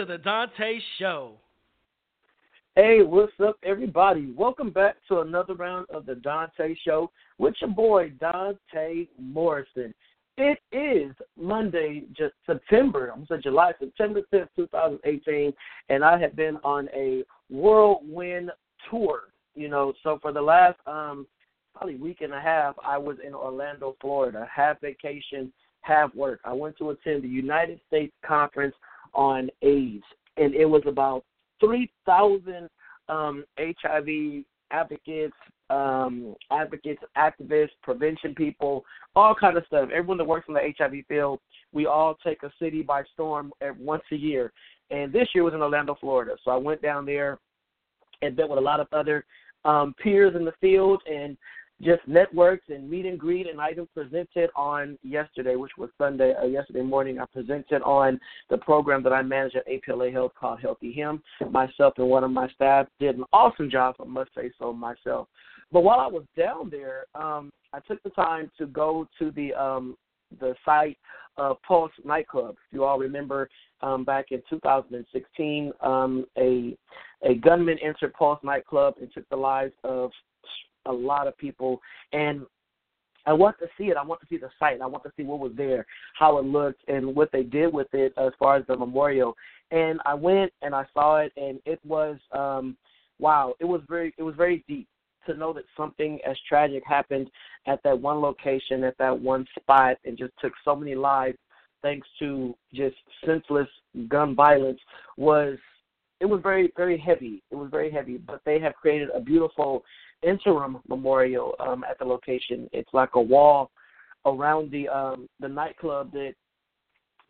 To the Donta Show. Hey, what's up, everybody? Welcome back to another round of the Donta Show with your boy Donta Morrison. It is Monday, just September. I'm saying July, September 5th, 2018, and I have been on a whirlwind tour. You know, so for the last um probably week and a half, I was in Orlando, Florida, half vacation, half work. I went to attend the United States Conference on AIDS, and it was about 3,000 um, HIV advocates, um, advocates, activists, prevention people, all kind of stuff. Everyone that works in the HIV field, we all take a city by storm once a year. And this year was in Orlando, Florida. So I went down there and met with a lot of other um, peers in the field and just networks and meet and greet. And I even presented on yesterday, which was Sunday, uh, yesterday morning. I presented on the program that I manage at APLA Health called Healthy Him. Myself and one of my staff did an awesome job, I must say so myself. But while I was down there, um, I took the time to go to the um, the site of Pulse nightclub. If you all remember, um, back in 2016, um, a a gunman entered Pulse nightclub and took the lives of a lot of people and I want to see it. I want to see the site. I want to see what was there, how it looked, and what they did with it as far as the memorial. And I went and I saw it, and it was um, wow. It was very it was very deep to know that something as tragic happened at that one location, at that one spot, and just took so many lives thanks to just senseless gun violence was it was very very heavy. It was very heavy, but they have created a beautiful interim memorial um, at the location. It's like a wall around the um, the nightclub that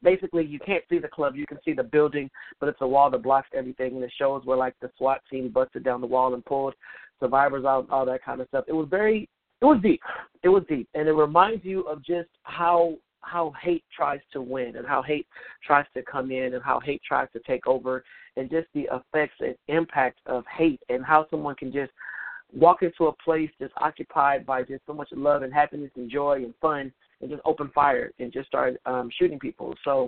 basically you can't see the club, you can see the building, but it's a wall that blocks everything, and it shows where like the SWAT team busted down the wall and pulled survivors out, and all that kind of stuff. It was very, it was deep. It was deep, and it reminds you of just how how hate tries to win and how hate tries to come in and how hate tries to take over and just the effects and impact of hate and how someone can just walk into a place just occupied by just so much love and happiness and joy and fun and just open fire and just start um shooting people. So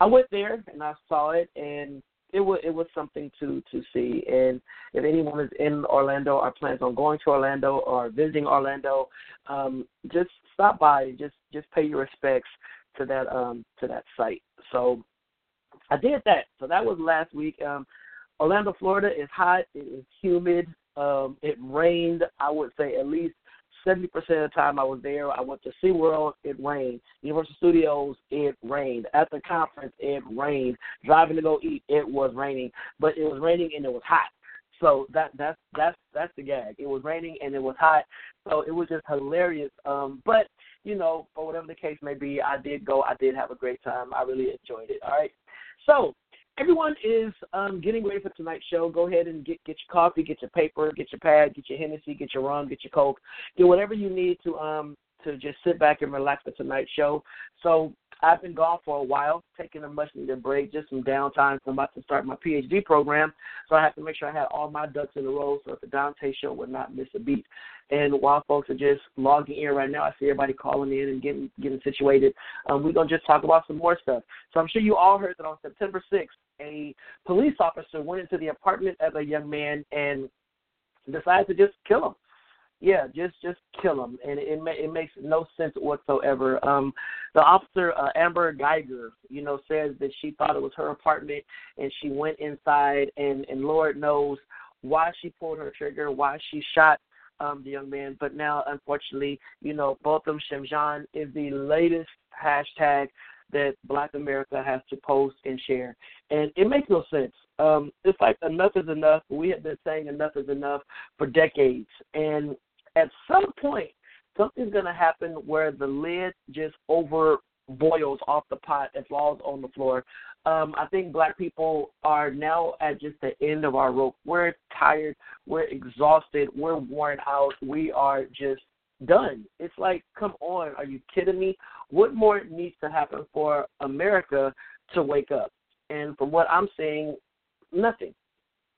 I went there and I saw it and it was it was something to to see and if anyone is in Orlando or plans on going to Orlando or visiting Orlando, um, just stop by and just just pay your respects to that um to that site. So I did that. So that was last week. Um Orlando, Florida is hot, it is humid, um, it rained, I would say at least 70% of the time I was there. I went to SeaWorld, it rained. Universal Studios, it rained. At the conference, it rained. Driving to go eat, it was raining. But it was raining and it was hot. So that that's that's that's the gag. It was raining and it was hot, so it was just hilarious. Um, but you know, for whatever the case may be, I did go. I did have a great time. I really enjoyed it. All right. So everyone is um, getting ready for tonight's show. Go ahead and get get your coffee, get your paper, get your pad, get your Hennessy, get your rum, get your Coke, get whatever you need to um to just sit back and relax for tonight's show. So I've been gone for a while, taking a much needed break, just some downtime. I'm about to start my PhD program, so I have to make sure I have all my ducks in a row so that the Donta show would not miss a beat. And while folks are just logging in right now, I see everybody calling in and getting getting situated. Um, we're gonna just talk about some more stuff. So I'm sure you all heard that on September 6th, a police officer went into the apartment of a young man and decided to just kill him. Yeah, just just kill him, and it it, makes no sense whatsoever. Um, the officer uh, Amber Geiger, you know, says that she thought it was her apartment, and she went inside, and and Lord knows why she pulled her trigger, why she shot um, the young man. But now, unfortunately, you know, Botham Shem Jean is the latest hashtag that Black America has to post and share. And it makes no sense. Um, it's like enough is enough. We have been saying enough is enough for decades. And at some point, something's going to happen where the lid just over boils off the pot and falls on the floor. Um, I think black people are now at just the end of our rope. We're tired, we're exhausted, we're worn out, we are just done. It's like, come on, are you kidding me? What more needs to happen for America to wake up? And from what I'm seeing, nothing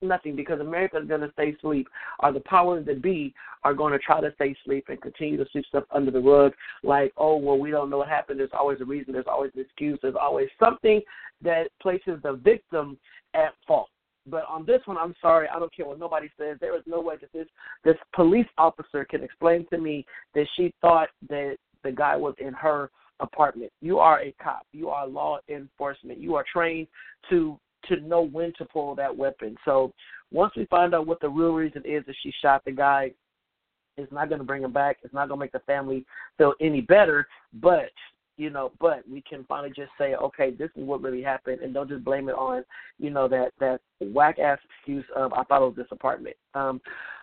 nothing because America is going to stay asleep, or the powers that be are going to try to stay asleep and continue to sweep stuff under the rug. Like, oh well, we don't know what happened. There's always a reason. There's always an excuse. There's always something that places the victim at fault. But on this one, I'm sorry. I don't care what nobody says. There is no way that this this police officer can explain to me that she thought that the guy was in her apartment. You are a cop. You are law enforcement. You are trained to to know when to pull that weapon. So once we find out what the real reason is that she shot the guy, it's not going to bring him back. It's not going to make the family feel any better. But you know, but we can finally just say, okay, this is what really happened, and don't just blame it on, you know, that that whack ass excuse of I thought it was this apartment. Um,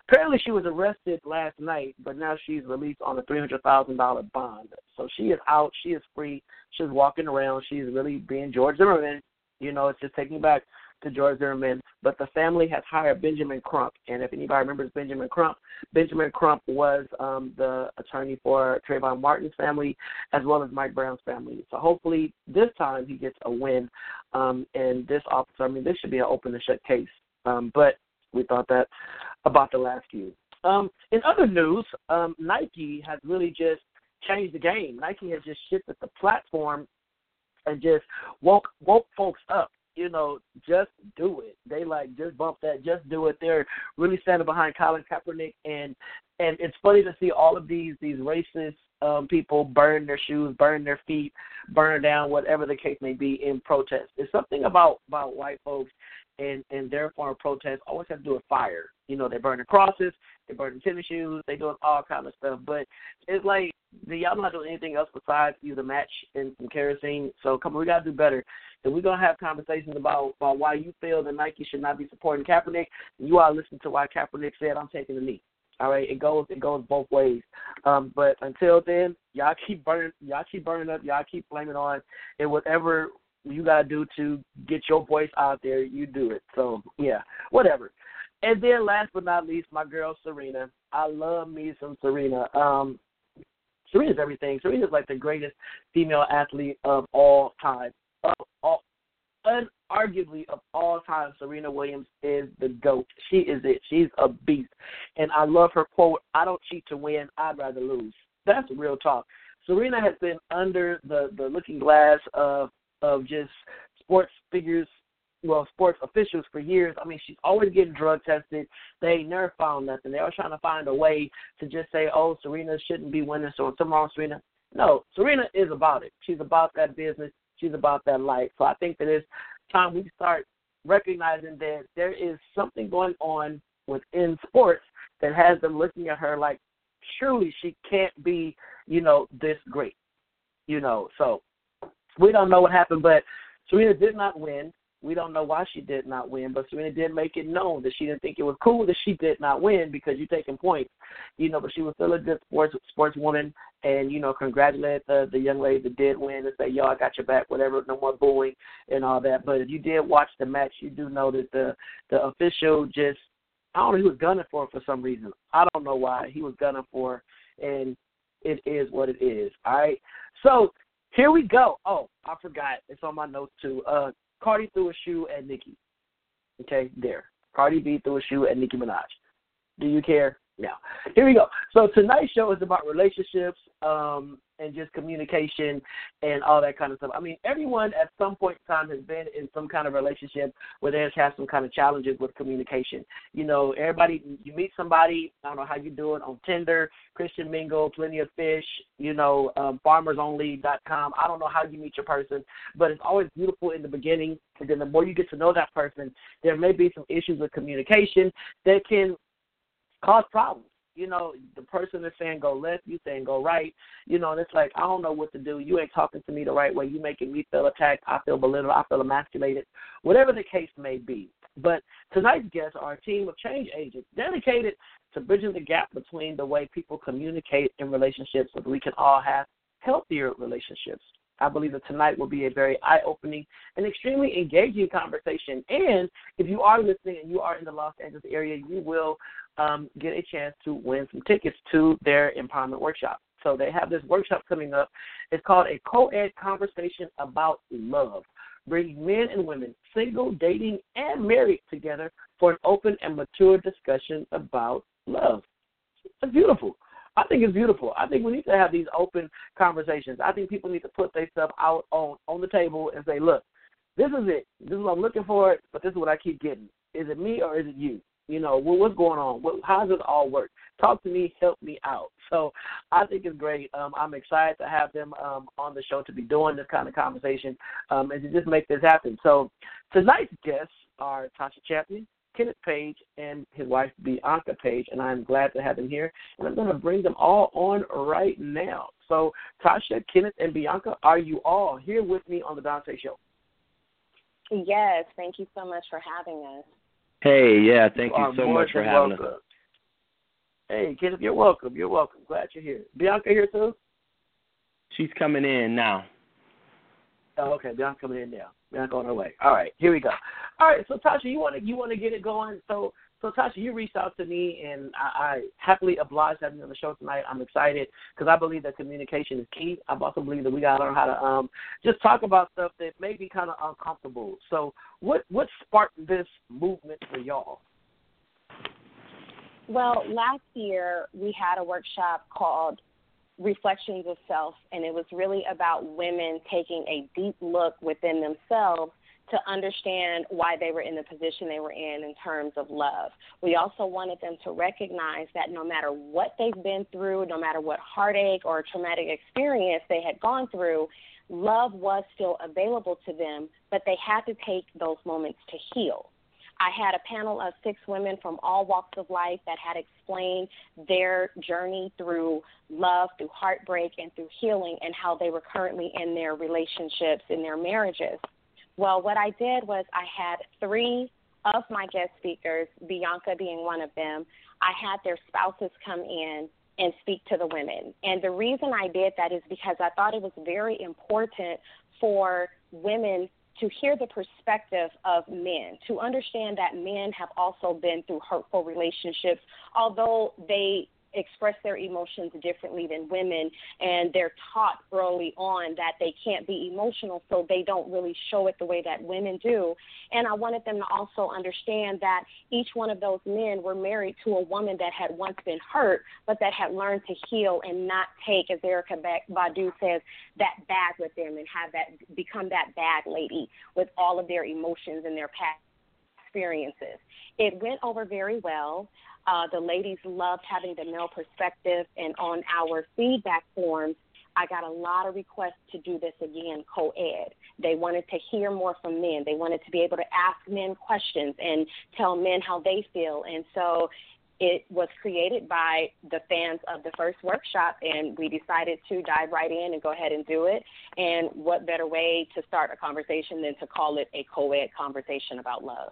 apparently, she was arrested last night, but now she's released on a three hundred thousand dollar bond. So she is out. She is free. She's walking around. She's really being George Zimmerman you know, it's just taking back to George Zimmerman. But the family has hired Benjamin Crump. And if anybody remembers Benjamin Crump, Benjamin Crump was um, the attorney for Trayvon Martin's family as well as Mike Brown's family. So hopefully this time he gets a win. Um, and this officer, I mean, this should be an open and shut case. Um, but we thought that about the last few. Um, in other news, um, Nike has really just changed the game. Nike has just shifted the platform and just woke woke folks up. You know, just do it. They like just bump that, just do it. They're really standing behind Colin Kaepernick, and and it's funny to see all of these these racist um, people burn their shoes, burn their feet, burn down, whatever the case may be in protest. It's something about about white folks and and their form of protest always have to do with fire. You know, they burn the crosses, they burn the tennis shoes, they doing all kind of stuff. But it's like the y'all not doing anything else besides a match and some kerosene. So come on, we gotta do better. And we're gonna have conversations about about why you feel that Nike should not be supporting Kaepernick. You are listening to why Kaepernick said, "I'm taking the knee." All right, it goes it goes both ways. Um, but until then, y'all keep burning, y'all keep burning up, y'all keep blaming on, and whatever you gotta do to get your voice out there, you do it. So yeah, whatever. And then last but not least, my girl Serena. I love me some Serena. Um, Serena's everything. Serena's like the greatest female athlete of all time. Of all, unarguably of all time, Serena Williams is the GOAT. She is it. She's a beast. And I love her quote, I don't cheat to win, I'd rather lose. That's real talk. Serena has been under the, the looking glass of of just sports figures, well, sports officials for years. I mean, she's always getting drug tested. They never found nothing. They are trying to find a way to just say, oh, Serena shouldn't be winning, so tomorrow, Serena. No, Serena is about it. She's about that business. She's about that life. So I think that it's time we start recognizing that there is something going on within sports that has them looking at her like, surely she can't be, you know, this great. You know, so we don't know what happened, but Serena did not win. We don't know why she did not win, but Serena did make it known that she didn't think it was cool that she did not win because you're taking points, you know. But she was still a good sports sportswoman, and you know, congratulate the the young lady that did win and say, "Yo, I got your back," whatever. No more booing and all that. But if you did watch the match, you do know that the the official just I don't know he was gunning for her for some reason. I don't know why he was gunning for, her, and it is what it is. All right. So here we go. Oh, I forgot. It's on my notes too. Uh, Cardi threw a shoe at Nicki. Okay, there. Cardi B threw a shoe at Nicki Minaj. Do you care? No. here we go. So tonight's show is about relationships um, and just communication and all that kind of stuff. I mean, everyone at some point in time has been in some kind of relationship where they have some kind of challenges with communication. You know, everybody, you meet somebody, I don't know how you do it on Tinder, Christian Mingle, Plenty of Fish, you know, um, FarmersOnly.com. I don't know how you meet your person, but it's always beautiful in the beginning. And then the more you get to know that person, there may be some issues with communication that can cause problems you know, the person is saying go left, you saying go right, you know, and it's like I don't know what to do. You ain't talking to me the right way. You making me feel attacked. I feel belittled. I feel emasculated. Whatever the case may be. But tonight's guests are a team of change agents dedicated to bridging the gap between the way people communicate in relationships so that we can all have healthier relationships. I believe that tonight will be a very eye opening and extremely engaging conversation. And if you are listening and you are in the Los Angeles area, you will um, get a chance to win some tickets to their empowerment workshop. So they have this workshop coming up. It's called a co ed conversation about love, bringing men and women, single, dating, and married together for an open and mature discussion about love. It's beautiful. I think it's beautiful. I think we need to have these open conversations. I think people need to put their stuff out on on the table and say, look, this is it. This is what I'm looking for, but this is what I keep getting. Is it me or is it you? You know, what's going on? What, how does it all work? Talk to me, help me out. So I think it's great. Um, I'm excited to have them um, on the show to be doing this kind of conversation um, and to just make this happen. So tonight's guests are Tasha Champion, Kenneth Page and his wife Bianca Page, and I'm glad to have them here. And I'm going to bring them all on right now. So, Tasha, Kenneth, and Bianca, are you all here with me on the Donta Show? Yes, thank you so much for having us. Hey, yeah, thank you, you so much for having welcome. us. Hey, Kenneth, you're welcome. You're welcome. Glad you're here. Bianca here too? She's coming in now. Oh, okay. Bianca coming in now. Bianca on her way. All right, here we go. All right, so Tasha, you want to you want to get it going? So so Tasha, you reached out to me, and I, I happily obliged having you on the show tonight. I'm excited because I believe that communication is key. I also believe that we got to learn how to um just talk about stuff that may be kind of uncomfortable. So what what sparked this movement for y'all? Well, last year we had a workshop called Reflections of Self, and it was really about women taking a deep look within themselves to understand why they were in the position they were in in terms of love. We also wanted them to recognize that no matter what they've been through, no matter what heartache or traumatic experience they had gone through, love was still available to them, but they had to take those moments to heal. I had a panel of six women from all walks of life that had explained their journey through love, through heartbreak, and through healing, and how they were currently in their relationships, in their marriages. Well, what I did was I had three of my guest speakers, Bianca being one of them, I had their spouses come in and speak to the women. And the reason I did that is because I thought it was very important for women to hear the perspective of men, to understand that men have also been through hurtful relationships, although they express their emotions differently than women and they're taught early on that they can't be emotional so they don't really show it the way that women do. And i wanted them to also understand that each one of those men were married to a woman that had once been hurt but that had learned to heal and not take as Erykah Badu says that bag with them and have that become that bag lady with all of their emotions and their past experiences. It went over very well uh, the ladies loved having the male perspective, and on our feedback forms, I got a lot of requests to do this again, co ed. They wanted to hear more from men. They wanted to be able to ask men questions and tell men how they feel. And so it was created by the fans of the first workshop, and we decided to dive right in and go ahead and do it. And what better way to start a conversation than to call it a co ed conversation about love?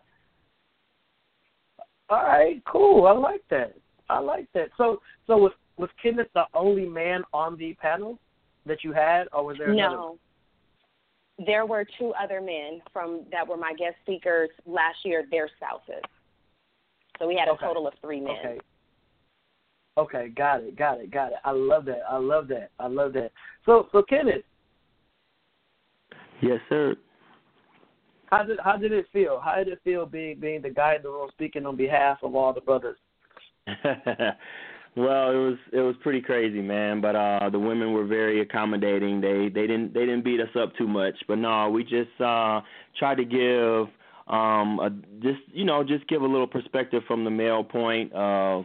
All right, cool. I like that. I like that. So, so was was Kenneth the only man on the panel that you had, or was there no. another? There were two other men from that were my guest speakers last year. Their spouses. So we had a Okay. total of three men. Okay. Okay, got it, got it, got it. I love that. I love that. I love that. So, so Kenneth, Yes, sir. How did how did it feel? How did it feel being being the guy in the room speaking on behalf of all the brothers? Well, it was it was pretty crazy, man. But uh the women were very accommodating. They they didn't they didn't beat us up too much. But no, we just uh tried to give um a, just you know just give a little perspective from the male point of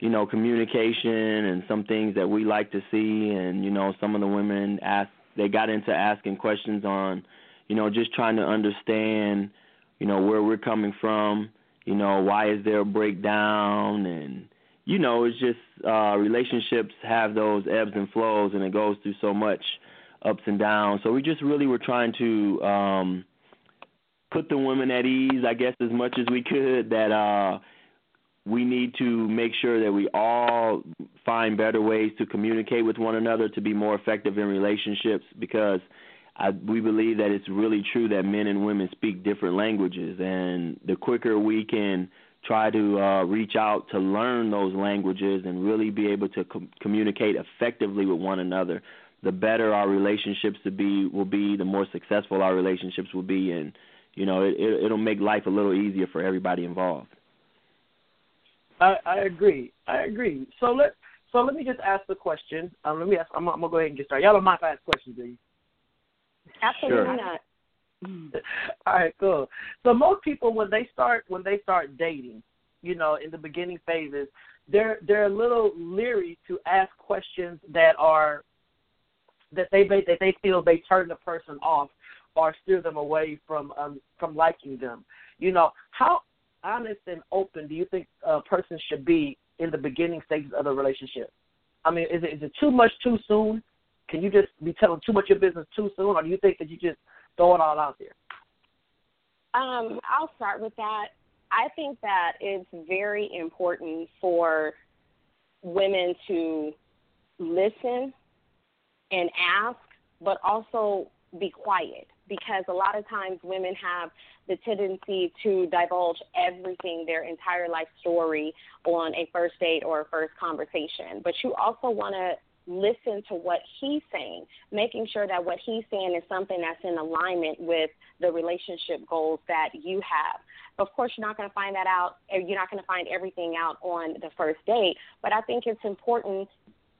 you know communication and some things that we like to see and you know some of the women asked they got into asking questions on you know just trying to understand you know where we're coming from you know why is there a breakdown and you know, it's just uh relationships have those ebbs and flows and it goes through so much ups and downs. So we just really were trying to um put the women at ease, I guess as much as we could that uh we need to make sure that we all find better ways to communicate with one another to be more effective in relationships because I, we believe that it's really true that men and women speak different languages, and the quicker we can try to uh, reach out to learn those languages and really be able to com- communicate effectively with one another, the better our relationships to be will be, the more successful our relationships will be, and you know it, it it'll make life a little easier for everybody involved. I, I agree. I agree. So let so let me just ask the question. Um, let me ask. I'm, I'm gonna go ahead and get started. Y'all don't mind if I ask questions, do you? Absolutely Sure. not. All right, cool. So most people when they start when they start dating, you know, in the beginning phases, they're they're a little leery to ask questions that are that they may- that they feel they turn the person off or steer them away from um from liking them. You know, how honest and open do you think a person should be in the beginning stages of the relationship? I mean, is it is it too much too soon? Can you just be telling too much of your business too soon, or do you think that you just throw it all out there? Um, I'll start with that. I think that it's very important for women to listen and ask, but also be quiet because a lot of times women have the tendency to divulge everything, their entire life story, on a first date or a first conversation. But you also want to listen to what he's saying, making sure that what he's saying is something that's in alignment with the relationship goals that you have. Of course, you're not going to find that out, or you're not going to find everything out on the first date, but I think it's important.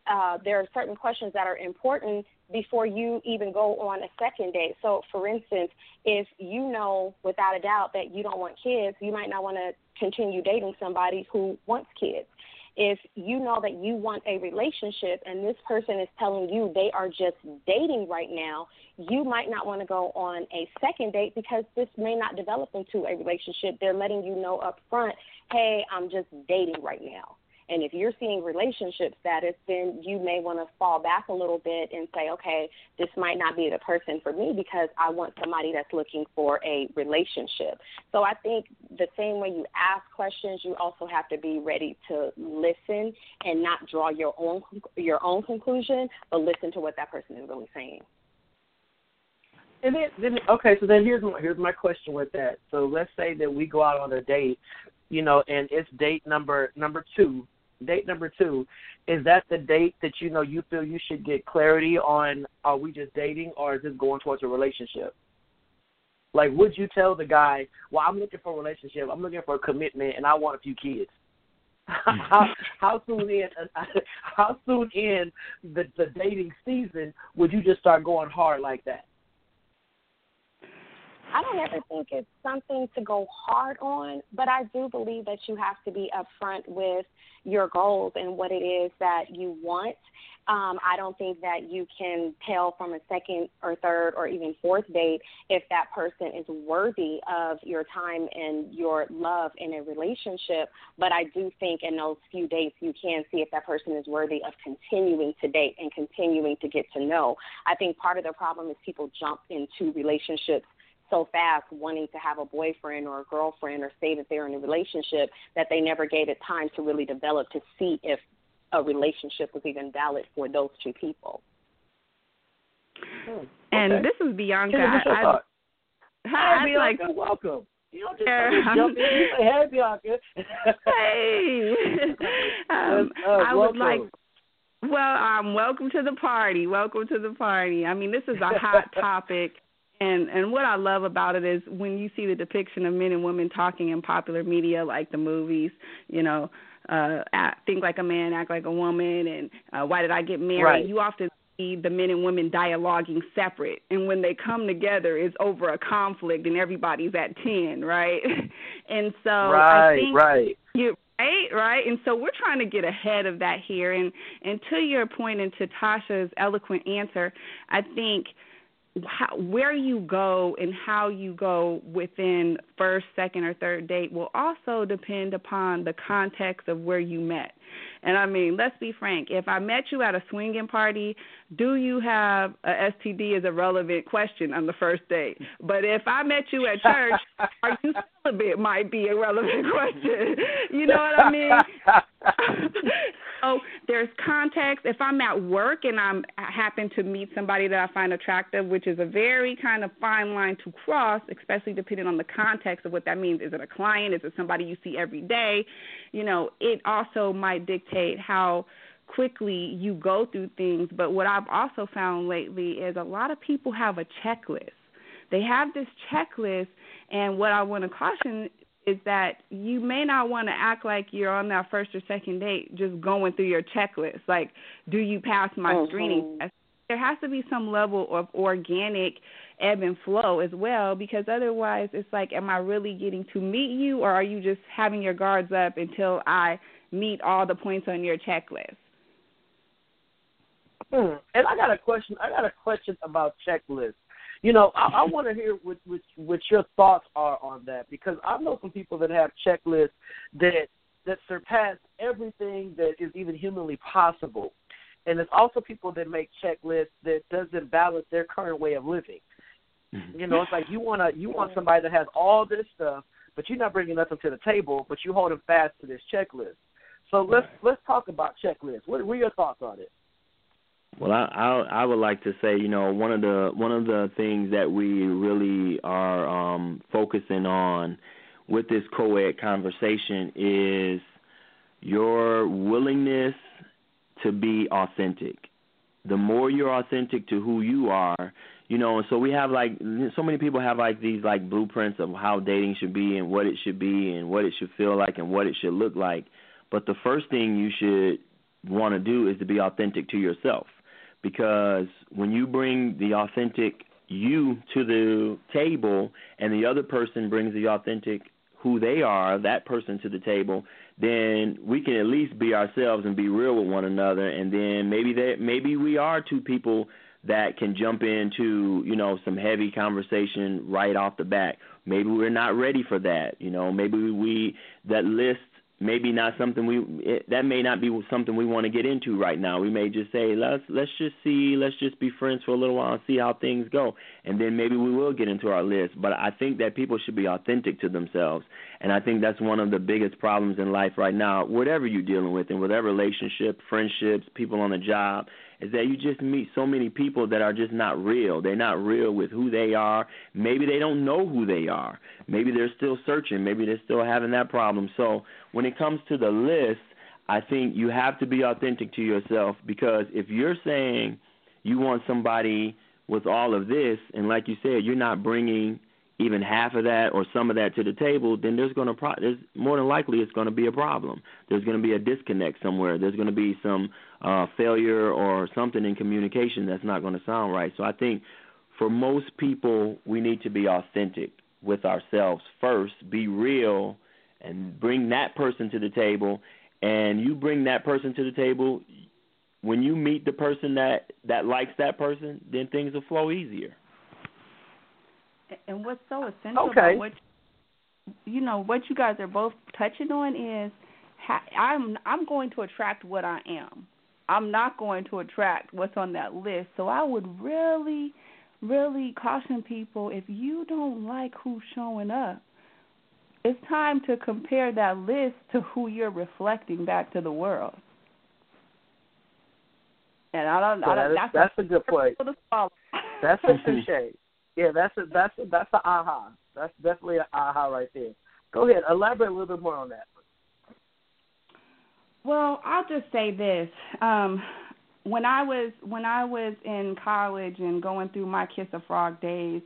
Uh, there are certain questions that are important before you even go on a second date. So, for instance, if you know without a doubt that you don't want kids, you might not want to continue dating somebody who wants kids if you know that you want a relationship and this person is telling you they are just dating right now, you might not want to go on a second date because this may not develop into a relationship. They're letting you know up front, hey, I'm just dating right now. And if you're seeing relationship status, then you may want to fall back a little bit and say, okay, this might not be the person for me because I want somebody that's looking for a relationship. So I think the same way you ask questions, you also have to be ready to listen and not draw your own your own conclusion, but listen to what that person is really saying. And then, then okay, so then here's my, here's my question with that. So let's say that we go out on a date, you know, and it's date number number two. Date number two, is that the date that you know you feel you should get clarity on? Are we just dating, or is this going towards a relationship? Like, would you tell the guy, "Well, I'm looking for a relationship. I'm looking for a commitment, and I want a few kids." how, how soon in how soon in the the dating season would you just start going hard like that? I don't ever think it's something to go hard on, but I do believe that you have to be upfront with your goals and what it is that you want. Um, I don't think that you can tell from a second or third or even fourth date if that person is worthy of your time and your love in a relationship. But I do think in those few dates you can see if that person is worthy of continuing to date and continuing to get to know. I think part of the problem is people jump into relationships so fast wanting to have a boyfriend or a girlfriend or say that they're in a relationship that they never gave it time to really develop to see if a relationship was even valid for those two people. Hmm, And okay. this is Bianca. Kim, what's your I, thought? I, Hey, I'd like Bianca, welcome. You don't just, Yeah, just jump in. Say, hey, Bianca. hey. um, uh, I would like Well, um, welcome to the party. Welcome to the party. I mean, this is a hot topic, and and what I love about it is when you see the depiction of men and women talking in popular media, like the movies, you know, uh act, think like a man, act like a woman, and uh, why did I get married? Right. You often see the men and women dialoguing separate, and when they come together, it's over a conflict, and everybody's at ten, right? and so right, I think right. you right, right. And so we're trying to get ahead of that here. And and to your point and to Tasha's eloquent answer, I think how, where you go and how you go within first, second, or third date will also depend upon the context of where you met. And I mean, let's be frank. If I met you at a swinging party, do you have a STD is a relevant question on the first date. But if I met you at church, are you celibate might be a relevant question. You know what I mean? so there's context. If I'm at work and I'm I happen to meet somebody that I find attractive, which is a very kind of fine line to cross, especially depending on the context of what that means. Is it a client? Is it somebody you see every day? You know, it also might dictate how quickly you go through things. But what I've also found lately is a lot of people have a checklist. They have this checklist, and what I want to caution is that you may not want to act like you're on that first or second date just going through your checklist. Like, do you pass my Mhm. screening test? There has to be some level of organic ebb and flow as well because otherwise it's like am I really getting to meet you or are you just having your guards up until I meet all the points on your checklist? Hmm. And I got a question. I got a question about checklists. You know, I, I want to hear what, what what your thoughts are on that because I know some people that have checklists that that surpass everything that is even humanly possible, and there's also people that make checklists that doesn't balance their current way of living. You know, it's like you want to you want somebody that has all this stuff, but you're not bringing nothing to the table, but you hold them fast to this checklist. So let's let's talk about checklists. What, what are your thoughts on it? Well, I, I I would like to say, you know, one of the one of the things that we really are um, focusing on with this co-ed conversation is your willingness to be authentic. The more you're authentic to who you are, you know, and so we have like so many people have like these like blueprints of how dating should be and what it should be and what it should feel like and what it should look like. But the first thing you should want to do is to be authentic to yourself because when you bring the authentic you to the table and the other person brings the authentic who they are, that person to the table, then we can at least be ourselves and be real with one another and then maybe that maybe we are two people that can jump into, you know, some heavy conversation right off the bat. Maybe we're not ready for that, you know, maybe we that list maybe not something we it, that may not be something we want to get into right now. We may just say let's let's just see, let's just be friends for a little while and see how things go, and then maybe we will get into our list. But I think that people should be authentic to themselves, and I think that's one of the biggest problems in life right now. Whatever you're dealing with, in whatever relationship, friendships, people on the job, is that you just meet so many people that are just not real. They're not real with who they are. Maybe they don't know who they are. Maybe they're still searching. Maybe they're still having that problem. So when it comes to the list, I think you have to be authentic to yourself because if you're saying you want somebody with all of this, and like you said, you're not bringing even half of that or some of that to the table, then there's going to pro- there's more than likely it's going to be a problem. There's going to be a disconnect somewhere. There's going to be some uh, failure or something in communication that's not going to sound right. So I think for most people, we need to be authentic with ourselves first, be real, and bring that person to the table. And you bring that person to the table. When you meet the person that that likes that person, then things will flow easier. And what's so essential Okay. about what you know what you guys are both touching on is ha- I'm I'm going to attract what I am. I'm not going to attract what's on that list. So I would really really caution people if you don't like who's showing up, it's time to compare that list to who you're reflecting back to the world. And I don't, So I that don't is, that's, that's a good point. a, to swallow. That's a touche. Yeah, that's a that's a, that's a aha. That's definitely an aha right there. Go ahead, elaborate a little bit more on that. Well, I'll just say this. Um, when I was when I was in college and going through my Kiss a Frog days,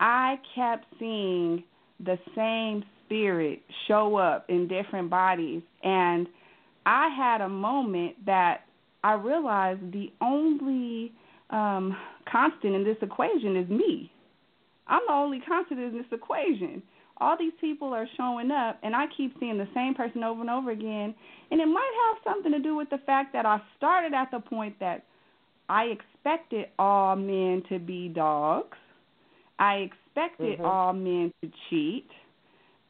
I kept seeing the same spirit show up in different bodies and I had a moment that I realized the only um constant in this equation is me. I'm the only constant in this equation. All these people are showing up, and I keep seeing the same person over and over again. And it might have something to do with the fact that I started at the point that I expected all men to be dogs. I expected Mhm. all men to cheat.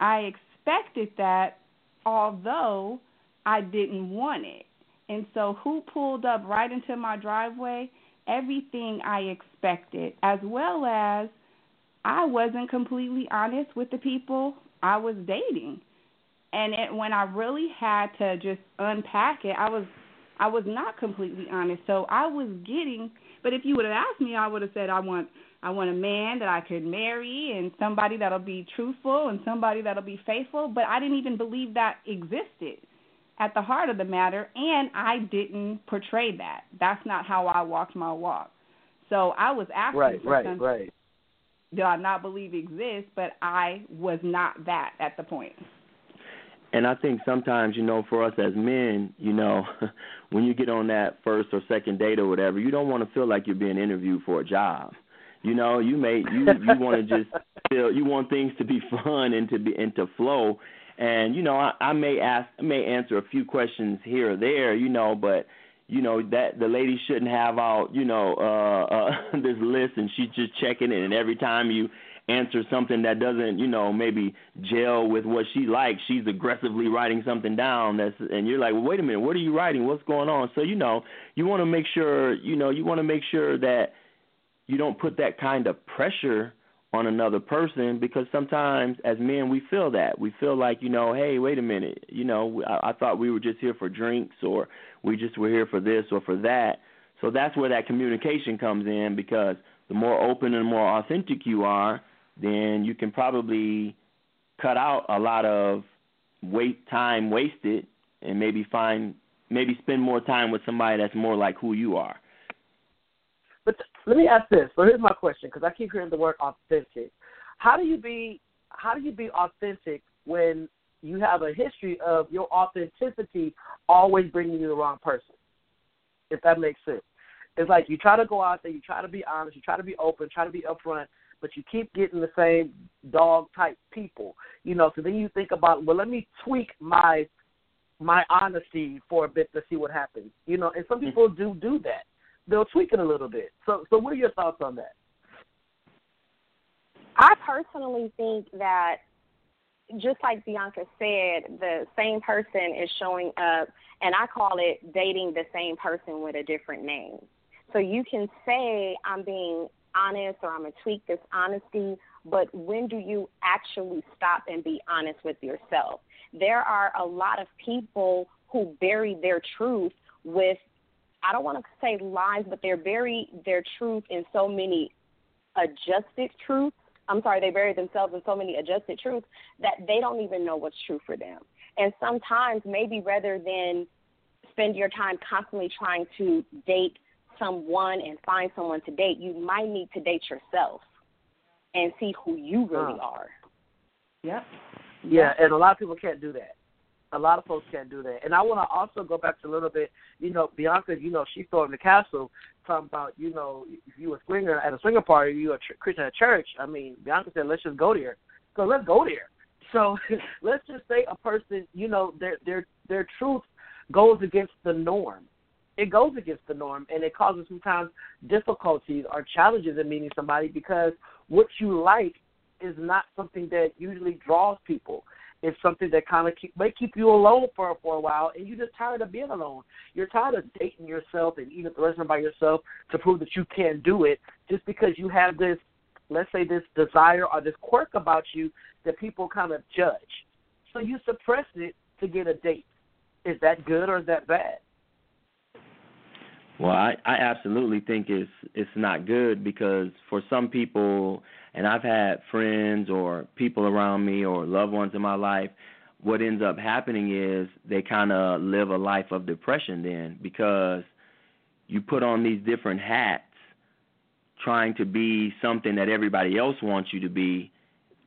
I expected that, although I didn't want it. And so, who pulled up right into my driveway? Everything I expected, as well as I wasn't completely honest with the people I was dating. And it, when I really had to just unpack it, I was I was not completely honest. So I was getting, but if you would have asked me, I would have said I want I want a man that I could marry and somebody that'll be truthful and somebody that'll be faithful, but I didn't even believe that existed at the heart of the matter and I didn't portray that. That's not how I walked my walk. So I was asking Right, for right, something right. do I not believe exists, but I was not that at the point. And I think sometimes, you know, for us as men, you know, when you get on that first or second date or whatever, you don't want to feel like you're being interviewed for a job. You know, you may you you want to just feel you want things to be fun and to be and to flow. And you know, I, I may ask, I may answer a few questions here or there, you know, but you know that the lady shouldn't have out, you know, uh, uh this list and she's just checking it, and every time you answer something that doesn't, you know, maybe gel with what she likes, she's aggressively writing something down that's and you're like, well, wait a minute, what are you writing? What's going on? So, you know, you want to make sure, you know, you want to make sure that you don't put that kind of pressure on another person because sometimes as men we feel that. We feel like you know hey wait a minute. You know I, I thought we were just here for drinks or we just were here for this or for that. So that's where that communication comes in because the more open and more authentic you are then you can probably cut out a lot of wait time wasted and maybe find maybe spend more time with somebody that's more like who you are let me ask this. So here's my question, because I keep hearing the word authentic. How do you be How do you be authentic when you have a history of your authenticity always bringing you the wrong person? If that makes sense. It's like you try to go out there, you try to be honest, you try to be open, try to be upfront, but you keep getting the same dog type people. You know, so then you think about, well, let me tweak my my honesty for a bit to see what happens. You know, and some mm-hmm. people do do that. They'll tweak it a little bit. So, so what are your thoughts on that? I personally think that just like Bianca said, the same person is showing up, and I call it dating the same person with a different name. So you can say, I'm being honest or I'm going to tweak this honesty, but when do you actually stop and be honest with yourself? There are a lot of people who bury their truth with, I don't want to say lies, but they're bury their truth in so many adjusted truths I'm sorry, they bury themselves in so many adjusted truths that they don't even know what's true for them. And sometimes, maybe rather than spend your time constantly trying to date someone and find someone to date, you might need to date yourself and see who you really are. Yep. Yeah, and a lot of people can't do that. A lot of folks can't do that. And I want to also go back to a little bit, you know, Bianca, you know, she stormed the castle talking about, you know, if you a swinger at a swinger party, you a ch- Christian at church. I mean, Bianca said, let's just go there. So let's go there. So let's just say a person, you know, their their their truth goes against the norm. It goes against the norm, and it causes sometimes difficulties or challenges in meeting somebody because what you like is not something that usually draws people. It's something that kind of keep, may keep you alone for for a while, and you're just tired of being alone. You're tired of dating yourself and eating at by yourself to prove that you can do it, just because you have this, let's say, this desire or this quirk about you that people kind of judge. So you suppress it to get a date. Is that good or is that bad? Well, I, I absolutely think it's it's not good because for some people, and I've had friends or people around me or loved ones in my life, what ends up happening is they kind of live a life of depression then because you put on these different hats trying to be something that everybody else wants you to be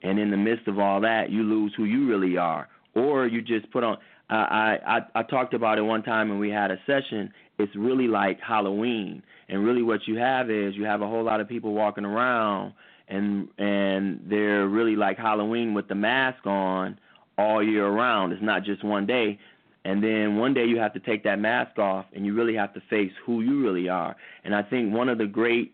and in the midst of all that, you lose who you really are, or you just put on. I I I talked about it one time when we had a session. It's really like Halloween, and really what you have is you have a whole lot of people walking around, and and they're really like Halloween with the mask on all year round. It's not just one day. And then one day you have to take that mask off and you really have to face who you really are. And I think one of the great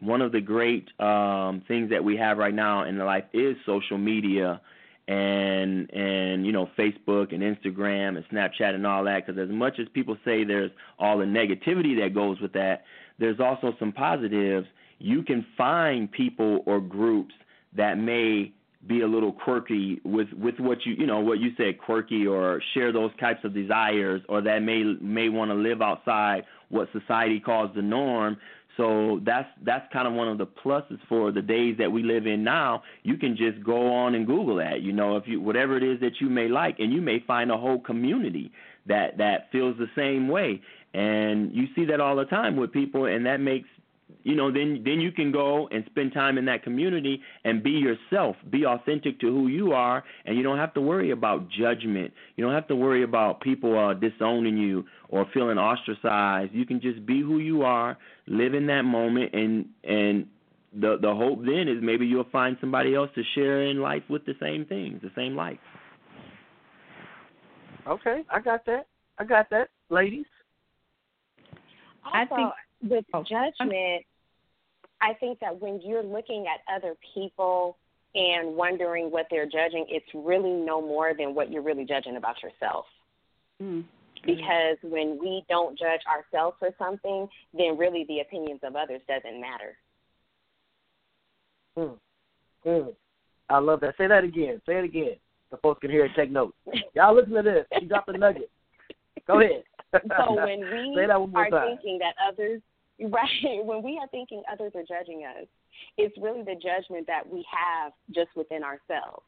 one of the great um, things that we have right now in life is social media and and you know Facebook and Instagram and Snapchat and all that because as much as people say there's all the negativity that goes with that there's also some positives. You can find people or groups that may be a little quirky with with what you you know what you said quirky or share those types of desires or that may may want to live outside what society calls the norm so that's that's kind of one of the pluses for the days that we live in now. You can just go on and Google that, you know, if you whatever it is that you may like, and you may find a whole community that that feels the same way. And you see that all the time with people, and that makes you know then then you can go and spend time in that community and be yourself. Be authentic to who you are and you don't have to worry about judgment. You don't have to worry about people uh disowning you or feeling ostracized. You can just be who you are live in that moment and and the the hope then is maybe you'll find somebody else to share in life with the same things the same life. Okay i got that. I got that ladies. Also, I think with oh, judgment, I think that when you're looking at other people and wondering what they're judging, it's really no more than what you're really judging about yourself. Mm-hmm. Because when we don't judge ourselves for something, then really the opinions of others doesn't matter. Mm. Mm. I love that. Say that again. Say it again. The folks can hear and take notes. Y'all listen to this. You got the nugget. Go ahead. so when we are time. thinking that others Right. When we are thinking others are judging us, it's really the judgment that we have just within ourselves.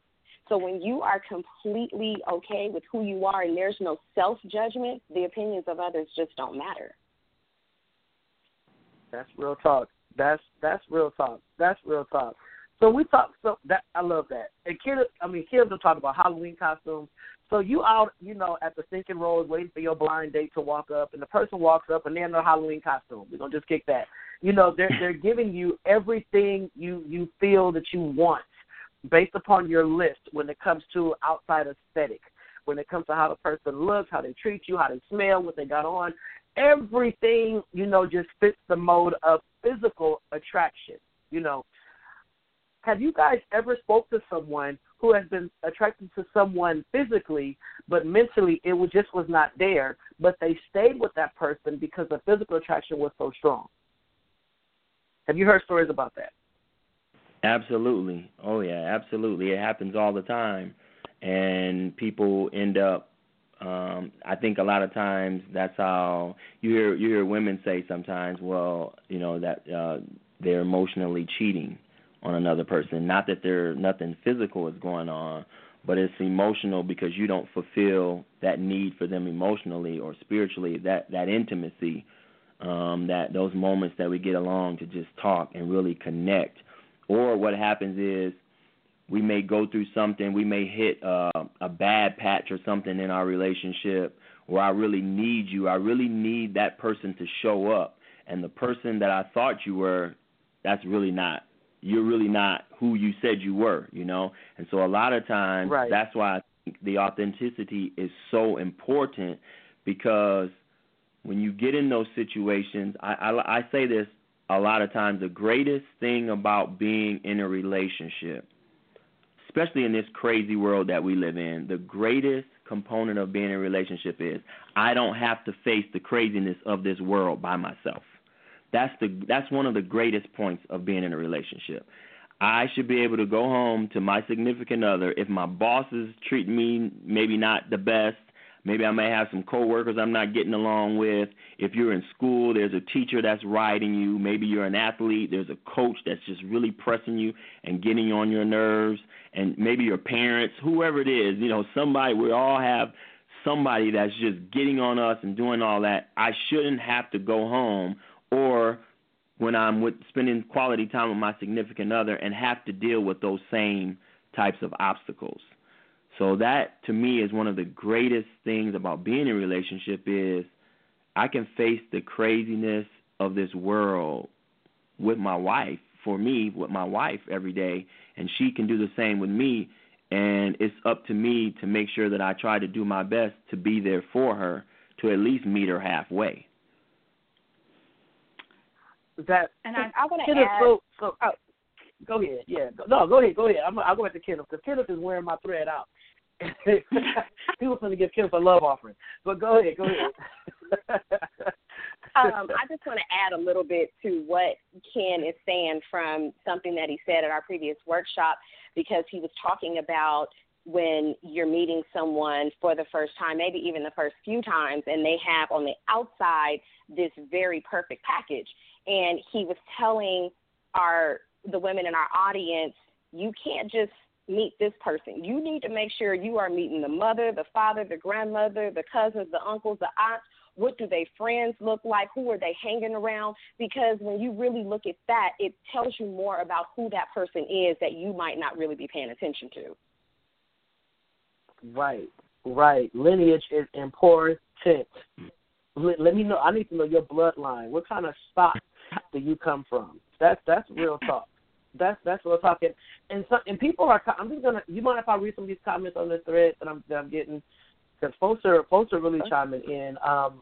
So when you are completely okay with who you are and there's no self judgment, the opinions of others just don't matter. That's real talk. That's that's real talk. That's real talk. So we talk. So that I love that. And kids, I mean, kids will talk about Halloween costumes. So you out, you know, at the sinking road waiting for your blind date to walk up, and the person walks up and they're in a Halloween costume. We're gonna just kick that. You know, they're they're giving you everything you you feel that you want based upon your list when it comes to outside aesthetic, when it comes to how the person looks, how they treat you, how they smell, what they got on. Everything, you know, just fits the mode of physical attraction. You know, have you guys ever spoke to someone who has been attracted to someone physically, but mentally it was just was not there, but they stayed with that person because the physical attraction was so strong. Have you heard stories about that? Absolutely. Oh yeah, absolutely. It happens all the time, and people end up. Um, I think a lot of times that's how you hear you hear women say sometimes. Well, you know that uh, they're emotionally cheating on another person. Not that there nothing physical is going on, but it's emotional because you don't fulfill that need for them emotionally or spiritually. That that intimacy, um, that those moments that we get along to just talk and really connect. Or what happens is we may go through something, we may hit uh, a bad patch or something in our relationship where I really need you. I really need that person to show up. And the person that I thought you were, that's really not you're really not who you said you were, you know. And so a lot of times right. that's why I think the authenticity is so important because when you get in those situations, I, I, I say this a lot of times: the greatest thing about being in a relationship, especially in this crazy world that we live in, the greatest component of being in a relationship is I don't have to face the craziness of this world by myself. That's the that's one of the greatest points of being in a relationship. I should be able to go home to my significant other if my bosses treat me maybe not the best. Maybe I may have some coworkers I'm not getting along with. If you're in school, there's a teacher that's riding you. Maybe you're an athlete, there's a coach that's just really pressing you and getting on your nerves. And maybe your parents, whoever it is, you know, somebody, we all have somebody that's just getting on us and doing all that. I shouldn't have to go home or when I'm with spending quality time with my significant other and have to deal with those same types of obstacles. So that to me is one of the greatest things about being in a relationship is I can face the craziness of this world with my wife, for me, with my wife every day, and she can do the same with me. And it's up to me to make sure that I try to do my best to be there for her to at least meet her halfway. That And I, I want to add. so, so oh, go ahead. Yeah, no, go ahead, go ahead. I'm, I'll go back to Kenneth because Kenneth is wearing my thread out. People going to give Kenneth a love offering, but go ahead, go ahead. um, I just want to add a little bit to what Ken is saying from something that he said at our previous workshop because he was talking about when you're meeting someone for the first time, maybe even the first few times, and they have on the outside this very perfect package. And he was telling our the women in our audience, you can't just meet this person. You need to make sure you are meeting the mother, the father, the grandmother, the cousins, the uncles, the aunts. What do their friends look like? Who are they hanging around? Because when you really look at that, it tells you more about who that person is that you might not really be paying attention to. Right, right. Lineage is important. Let, let me know. I need to know your bloodline. What kind of stock do you come from? That's that's real talk. That's that's real talk. And and, some, and people are. I'm just gonna. You mind if I read some of these comments on the thread that I'm that I'm getting? Because folks are folks are really chiming in. Um,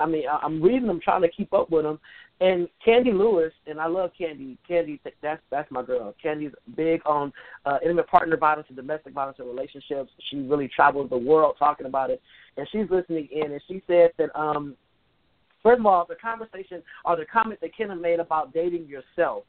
I mean, I, I'm reading them, trying to keep up with them. And Candy Lewis, and I love Candy. Candy, that's that's my girl. Candy's big on uh, intimate partner violence and domestic violence in relationships. She really travels the world talking about it, and she's listening in. And she said that, um, first of all, the conversation or the comment that Kenna made about dating yourself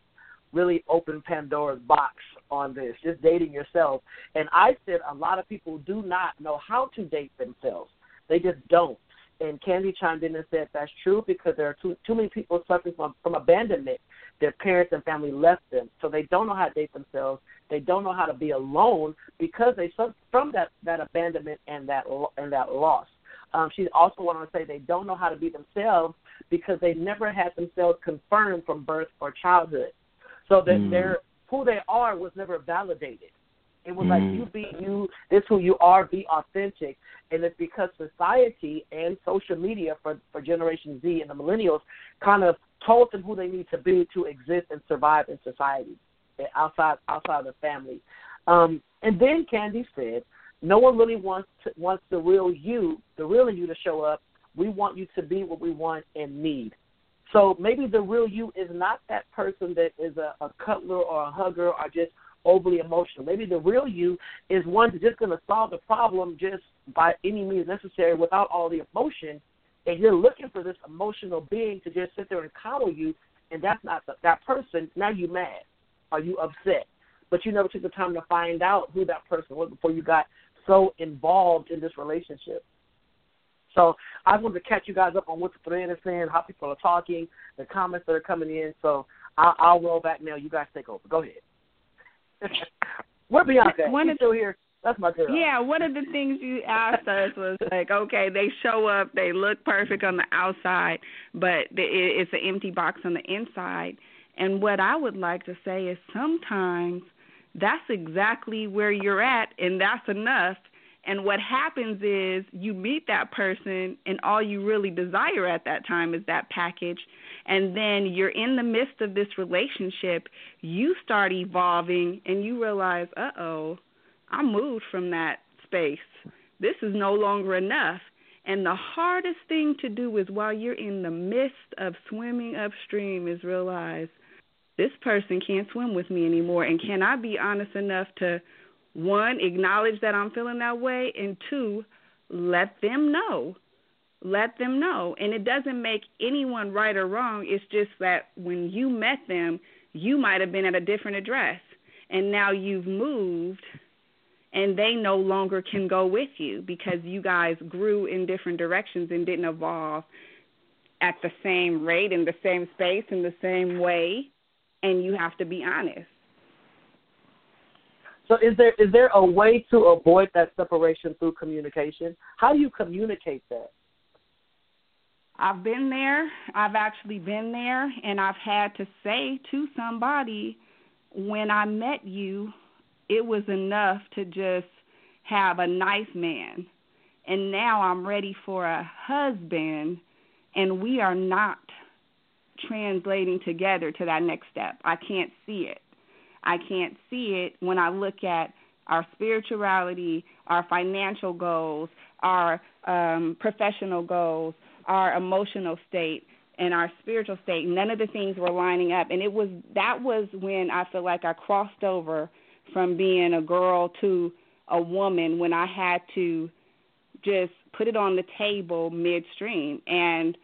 really opened Pandora's box on this, just dating yourself. And I said a lot of people do not know how to date themselves. They just don't and Candy chimed in and said that's true because there are too too many people suffering from from abandonment. Their parents and family left them, so they don't know how to date themselves. They don't know how to be alone because they suffer from that that abandonment and that and that loss. Um, she also wanted to say they don't know how to be themselves because they never had themselves confirmed from birth or childhood. So that Mm. they're who they are was never validated. It was Mm. like you be you, this who you are, be authentic. And it's because society and social media for for Generation Z and the millennials kind of told them who they need to be to exist and survive in society eh, outside outside of the family. Um, and then Candy said, no one really wants to, wants the real you, the real you to show up. We want you to be what we want and need. So maybe the real you is not that person that is a, a cutler or a hugger or just overly emotional. Maybe the real you is one that's just going to solve the problem just by any means necessary without all the emotion. And you're looking for this emotional being to just sit there and coddle you, and that's not the, that person. Now you mad or you upset, but you never took the time to find out who that person was before you got so involved in this relationship. So I wanted to catch you guys up on what the thread is saying, how people are talking, the comments that are coming in. So I'll, I'll roll back now. You guys take over. Go ahead. Where Bianca? One She's of- still here. That's my girl. Yeah, one of the things you asked us was like, okay, they show up, they look perfect on the outside, but it- it's an empty box on the inside. And what I would like to say is sometimes that's exactly where you're at, and that's enough. And what happens is you meet that person, and all you really desire at that time is that package. And then you're in the midst of this relationship, you start evolving, and you realize, uh oh, I moved from that space. This is no longer enough. And the hardest thing to do is while you're in the midst of swimming upstream is realize this person can't swim with me anymore. And can I be honest enough to, one, acknowledge that I'm feeling that way, and two, let them know. Let them know. And it doesn't make anyone right or wrong. It's just that when you met them, you might have been at a different address. And now you've moved and they no longer can go with you because you guys grew in different directions and didn't evolve at the same rate in the same space in the same way and you have to be honest So is there is there a way to avoid that separation through communication? How do you communicate that? I've been there. I've actually been there and I've had to say to somebody when I met you it was enough to just have a nice man. And now I'm ready for a husband, and we are not translating together to that next step. I can't see it. I can't see it when I look at our spirituality, our financial goals, our um, professional goals, our emotional state, and our spiritual state. None of the things were lining up, and it was that was when I feel like I crossed over from being a girl to a woman when I had to just put it on the table midstream, and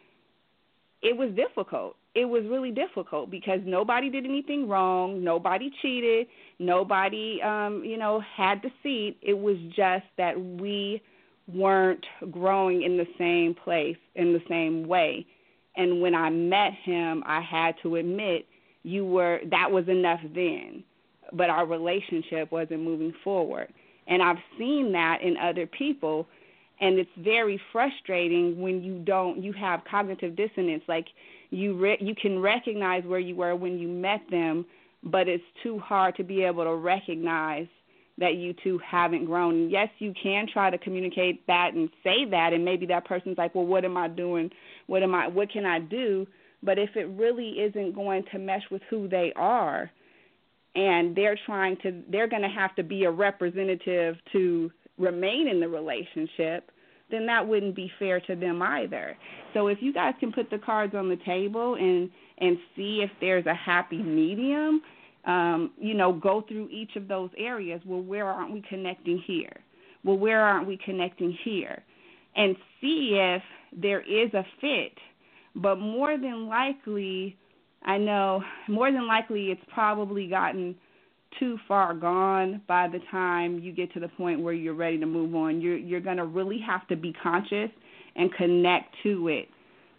it was difficult it was really difficult because nobody did anything wrong, nobody cheated, nobody um, you know, had deceit. It was just that we weren't growing in the same place in the same way. And when I met him, I had to admit you were that was enough then, but our relationship wasn't moving forward. And I've seen that in other people and it's very frustrating when you don't you have cognitive dissonance like you re- you can recognize where you were when you met them, but it's too hard to be able to recognize that you two haven't grown. Yes, you can try to communicate that and say that and maybe that person's like, "Well, what am I doing? What am I what can I do?" But if it really isn't going to mesh with who they are and they're trying to they're going to have to be a representative to remain in the relationship, then that wouldn't be fair to them either. So if you guys can put the cards on the table and and see if there's a happy medium, um, you know, go through each of those areas. Well, where aren't we connecting here? Well, where aren't we connecting here? And see if there is a fit. But more than likely, I know more than likely it's probably gotten too far gone by the time you get to the point where you're ready to move on. You're you're going to really have to be conscious and connect to it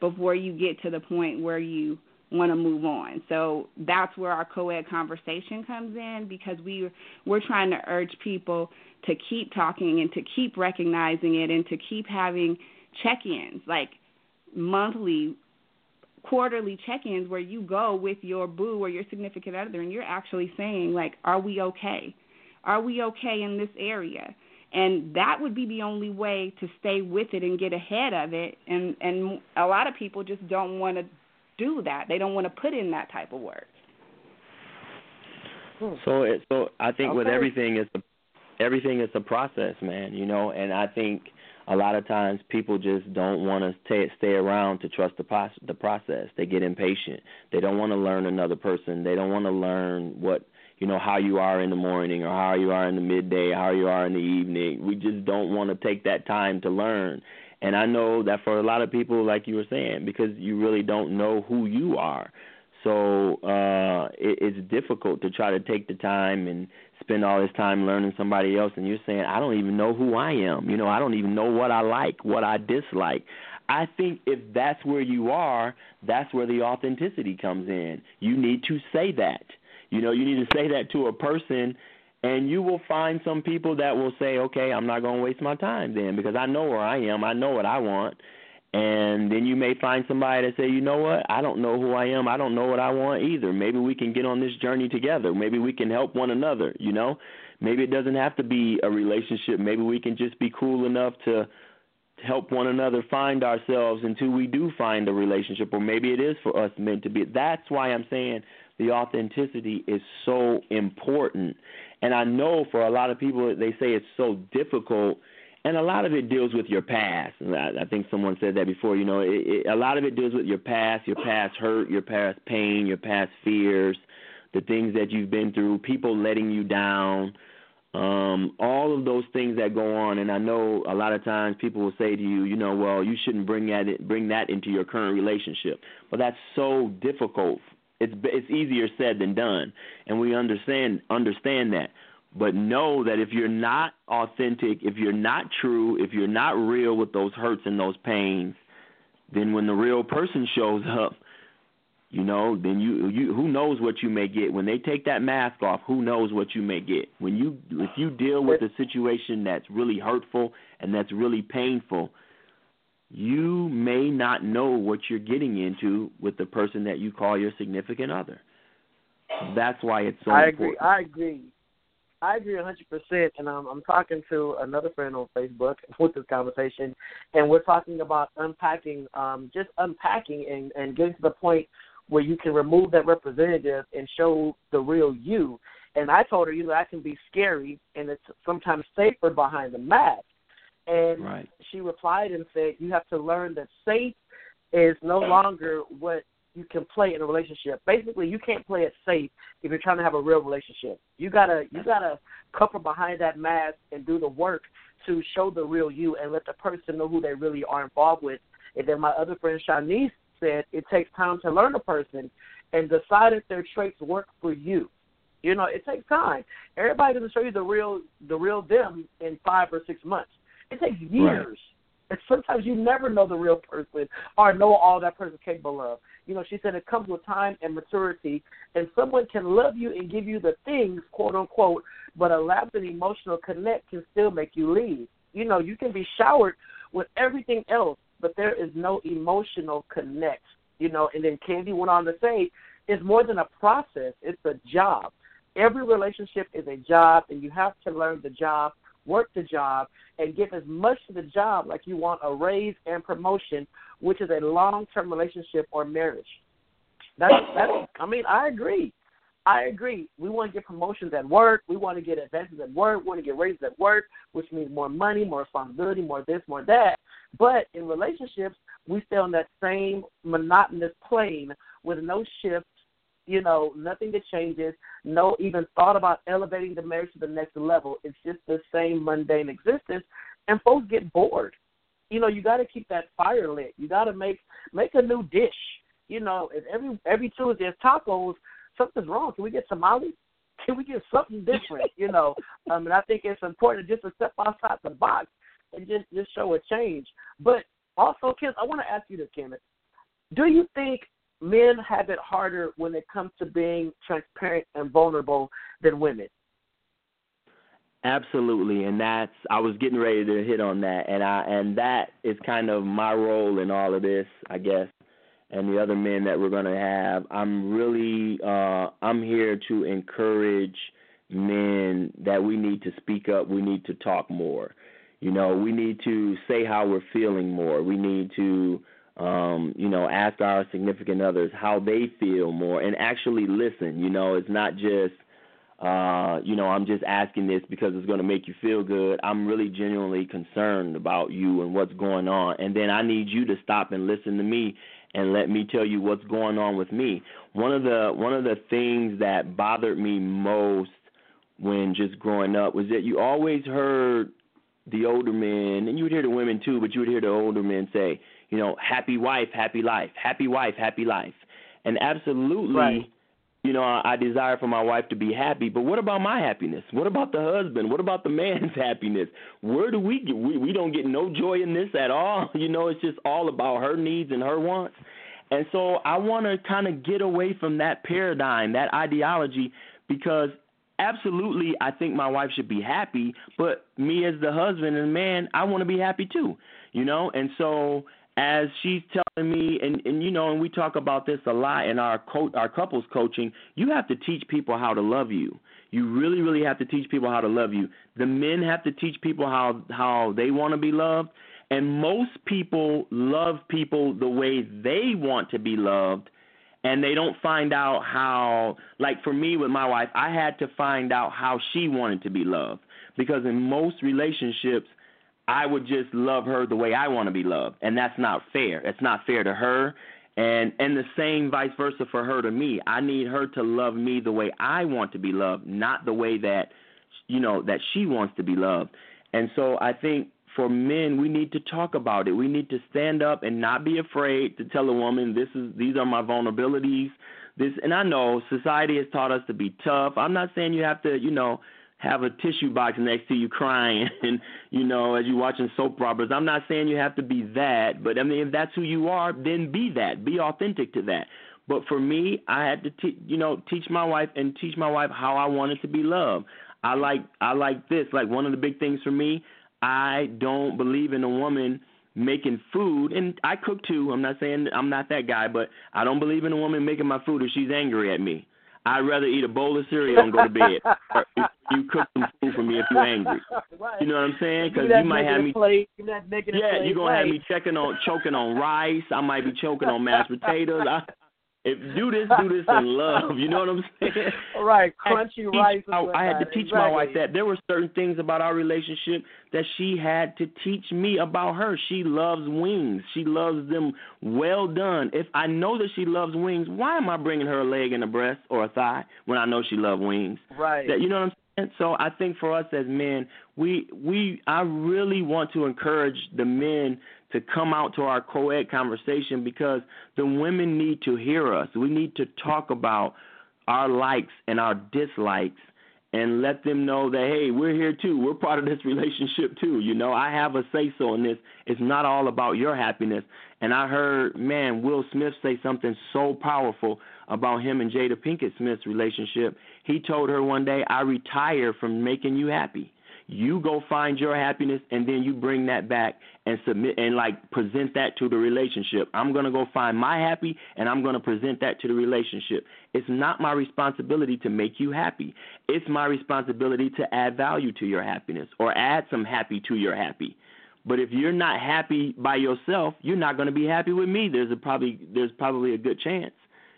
before you get to the point where you want to move on. So that's where our co-ed conversation comes in because we we're trying to urge people to keep talking and to keep recognizing it and to keep having check-ins like monthly quarterly check-ins where you go with your boo or your significant other and you're actually saying like are we okay? Are we okay in this area? And that would be the only way to stay with it and get ahead of it. And and a lot of people just don't want to do that they don't want to put in that type of work hmm. so it so i think okay. with everything it's a everything is a process man you know and i think a lot of times people just don't want to stay stay around to trust the process. The process. They get impatient. They don't want to learn another person. They don't want to learn what you know how you are in the morning or how you are in the midday, how you are in the evening. We just don't want to take that time to learn. And I know that for a lot of people, like you were saying, because you really don't know who you are. So uh, it, it's difficult to try to take the time and spend all this time learning somebody else and you're saying I don't even know who I am. You know, I don't even know what I like, what I dislike. I think if that's where you are, that's where the authenticity comes in. You need to say that. You know, you need to say that to a person and you will find some people that will say, "Okay, I'm not going to waste my time then because I know where I am. I know what I want." And then you may find somebody that say, you know what, I don't know who I am. I don't know what I want either. Maybe we can get on this journey together. Maybe we can help one another. You know, maybe it doesn't have to be a relationship. Maybe we can just be cool enough to help one another find ourselves until we do find a relationship, or maybe it is for us meant to be. That's why I'm saying the authenticity is so important. And I know for a lot of people, they say it's so difficult and a lot of it deals with your past. And I, I think someone said that before. You know, it, it, a lot of it deals with your past, your past hurt, your past pain, your past fears, the things that you've been through, people letting you down, um, all of those things that go on. And I know a lot of times people will say to you, you know, well, you shouldn't bring that bring that into your current relationship. But that's so difficult. It's it's easier said than done, and we understand understand that. But know that if you're not authentic, if you're not true, if you're not real with those hurts and those pains, then when the real person shows up, you know, then you you who knows what you may get when they take that mask off. Who knows what you may get when you if you deal with a situation that's really hurtful and that's really painful. You may not know what you're getting into with the person that you call your significant other. That's why it's so I important. agree. I agree. I agree a hundred percent, and I'm I'm talking to another friend on Facebook with this conversation, and we're talking about unpacking, um, just unpacking and and getting to the point where you can remove that representative and show the real you. And I told her, you know, that can be scary, and it's sometimes safer behind the mask. And Right. she replied and said, you have to learn that safe is no longer what you can play in a relationship. Basically, you can't play it safe if you're trying to have a real relationship. You gotta you gotta couple behind that mask and do the work to show the real you and let the person know who they really are involved with. And then my other friend Shanice said it takes time to learn a person and decide if their traits work for you. You know, it takes time. Everybody doesn't show you the real the real them in five or six months. It takes years. And sometimes you never know the real person or know all that person's capable of. You know, she said it comes with time and maturity, and someone can love you and give you the things, quote unquote, but a lapse in emotional connect can still make you leave. You know, you can be showered with everything else, but there is no emotional connect. You know, and then Candy went on to say, it's more than a process; it's a job. Every relationship is a job, and you have to learn the job, work the job, and give as much to the job like you want a raise and promotion, which is a long-term relationship or marriage. That's that's. I mean, I agree. I agree. We want to get promotions at work. We want to get advances at work. We want to get raises at work, which means more money, more responsibility, more this, more that. But in relationships, we stay on that same monotonous plane with no shift. You know, nothing that changes. No even thought about elevating the marriage to the next level. It's just the same mundane existence, and folks get bored. You know, you got to keep that fire lit. You got to make make a new dish. You know, if every every Tuesday is tacos, something's wrong. Can we get tamales? Can we get something different? You know, um, and I think it's important just to step outside the box and just just show a change. But also, Ken, I want to ask you this, Ken. Do you think men have it harder when it comes to being transparent and vulnerable than women? Absolutely, and that's I was getting ready to hit on that, and I and that is kind of my role in all of this, I guess, and the other men that we're gonna have. I'm really uh I'm here to encourage men that we need to speak up, we need to talk more. You know, we need to say how we're feeling more. We need to um, you know, ask our significant others how they feel more and actually listen. You know, it's not just uh, you know, I'm just asking this because it's going to make you feel good. I'm really genuinely concerned about you and what's going on. And then I need you to stop and listen to me and let me tell you what's going on with me. One of the one of the things that bothered me most when just growing up was that you always heard the older men, and you would hear the women too, but you would hear the older men say, you know, happy wife, happy life, happy wife, happy life. And absolutely, Right. you know, I, I desire for my wife to be happy, but what about my happiness? What about the husband? What about the man's happiness? Where do we get we, we don't get no joy in this at all. You know, it's just all about her needs and her wants. And so I want to kind of get away from that paradigm, that ideology because absolutely I think my wife should be happy, but me as the husband and man, I want to be happy too. You know? And so as she's telling me and and you know and we talk about this a lot in our co- our couples coaching, you have to teach people how to love you. You really really have to teach people how to love you. The men have to teach people how how they want to be loved and most people love people the way they want to be loved and they don't find out how like for me with my wife i had to find out how she wanted to be loved because in most relationships i would just love her the way i want to be loved and that's not fair. It's not fair to her and and the same vice versa for her to me. I need her to love me the way i want to be loved not the way that you know that she wants to be loved. And so i think for men we need to talk about it. We need to stand up and not be afraid to tell a woman this is these are my vulnerabilities. This and i know society has taught us to be tough. I'm not saying you have to you know have a tissue box next to you crying and you know as you're watching soap operas. I'm not saying you have to be that but i mean if that's who you are then be that. Be authentic to that. But for me i had to te- you know teach my wife and teach my wife how i wanted to be loved. I like i like this. Like one of the big things for me I don't believe in a woman making food and I cook too. I'm not saying I'm not that guy, but I don't believe in a woman making my food if she's angry at me. I'd rather eat a bowl of cereal and go to bed. Or, you cook some food for me if you're angry. right. You know what I'm saying? Because you might have me. Plate. Give me that negative Yeah, you're gonna right. have me checking on choking on rice. I might be choking on mashed potatoes. I, if do this, do this in love. You know what I'm saying? All right, I crunchy rice. and I had to teach my wife that there were certain things about our relationship that she had to teach me about her. She loves wings. She loves them well done. If I know that she loves wings, why am I bringing her a leg and a breast or a thigh when I know she loves wings? Right. That you know what I'm saying? So I think for us as men, we we I really want to encourage the men to come out to our co-ed conversation because the women need to hear us. We need to talk about our likes and our dislikes and let them know that hey, we're here too. We're part of this relationship too. You know, I have a say so in this. It's not all about your happiness. And I heard, man, Will Smith say something so powerful about him and Jada Pinkett Smith's relationship. He told her one day, I retire from making you happy. You go find your happiness and then you bring that back and submit and like present that to the relationship. I'm going to go find my happy and I'm going to present that to the relationship. It's not my responsibility to make you happy. It's my responsibility to add value to your happiness or add some happy to your happy. But if you're not happy by yourself, you're not going to be happy with me. There's a probably there's probably a good chance,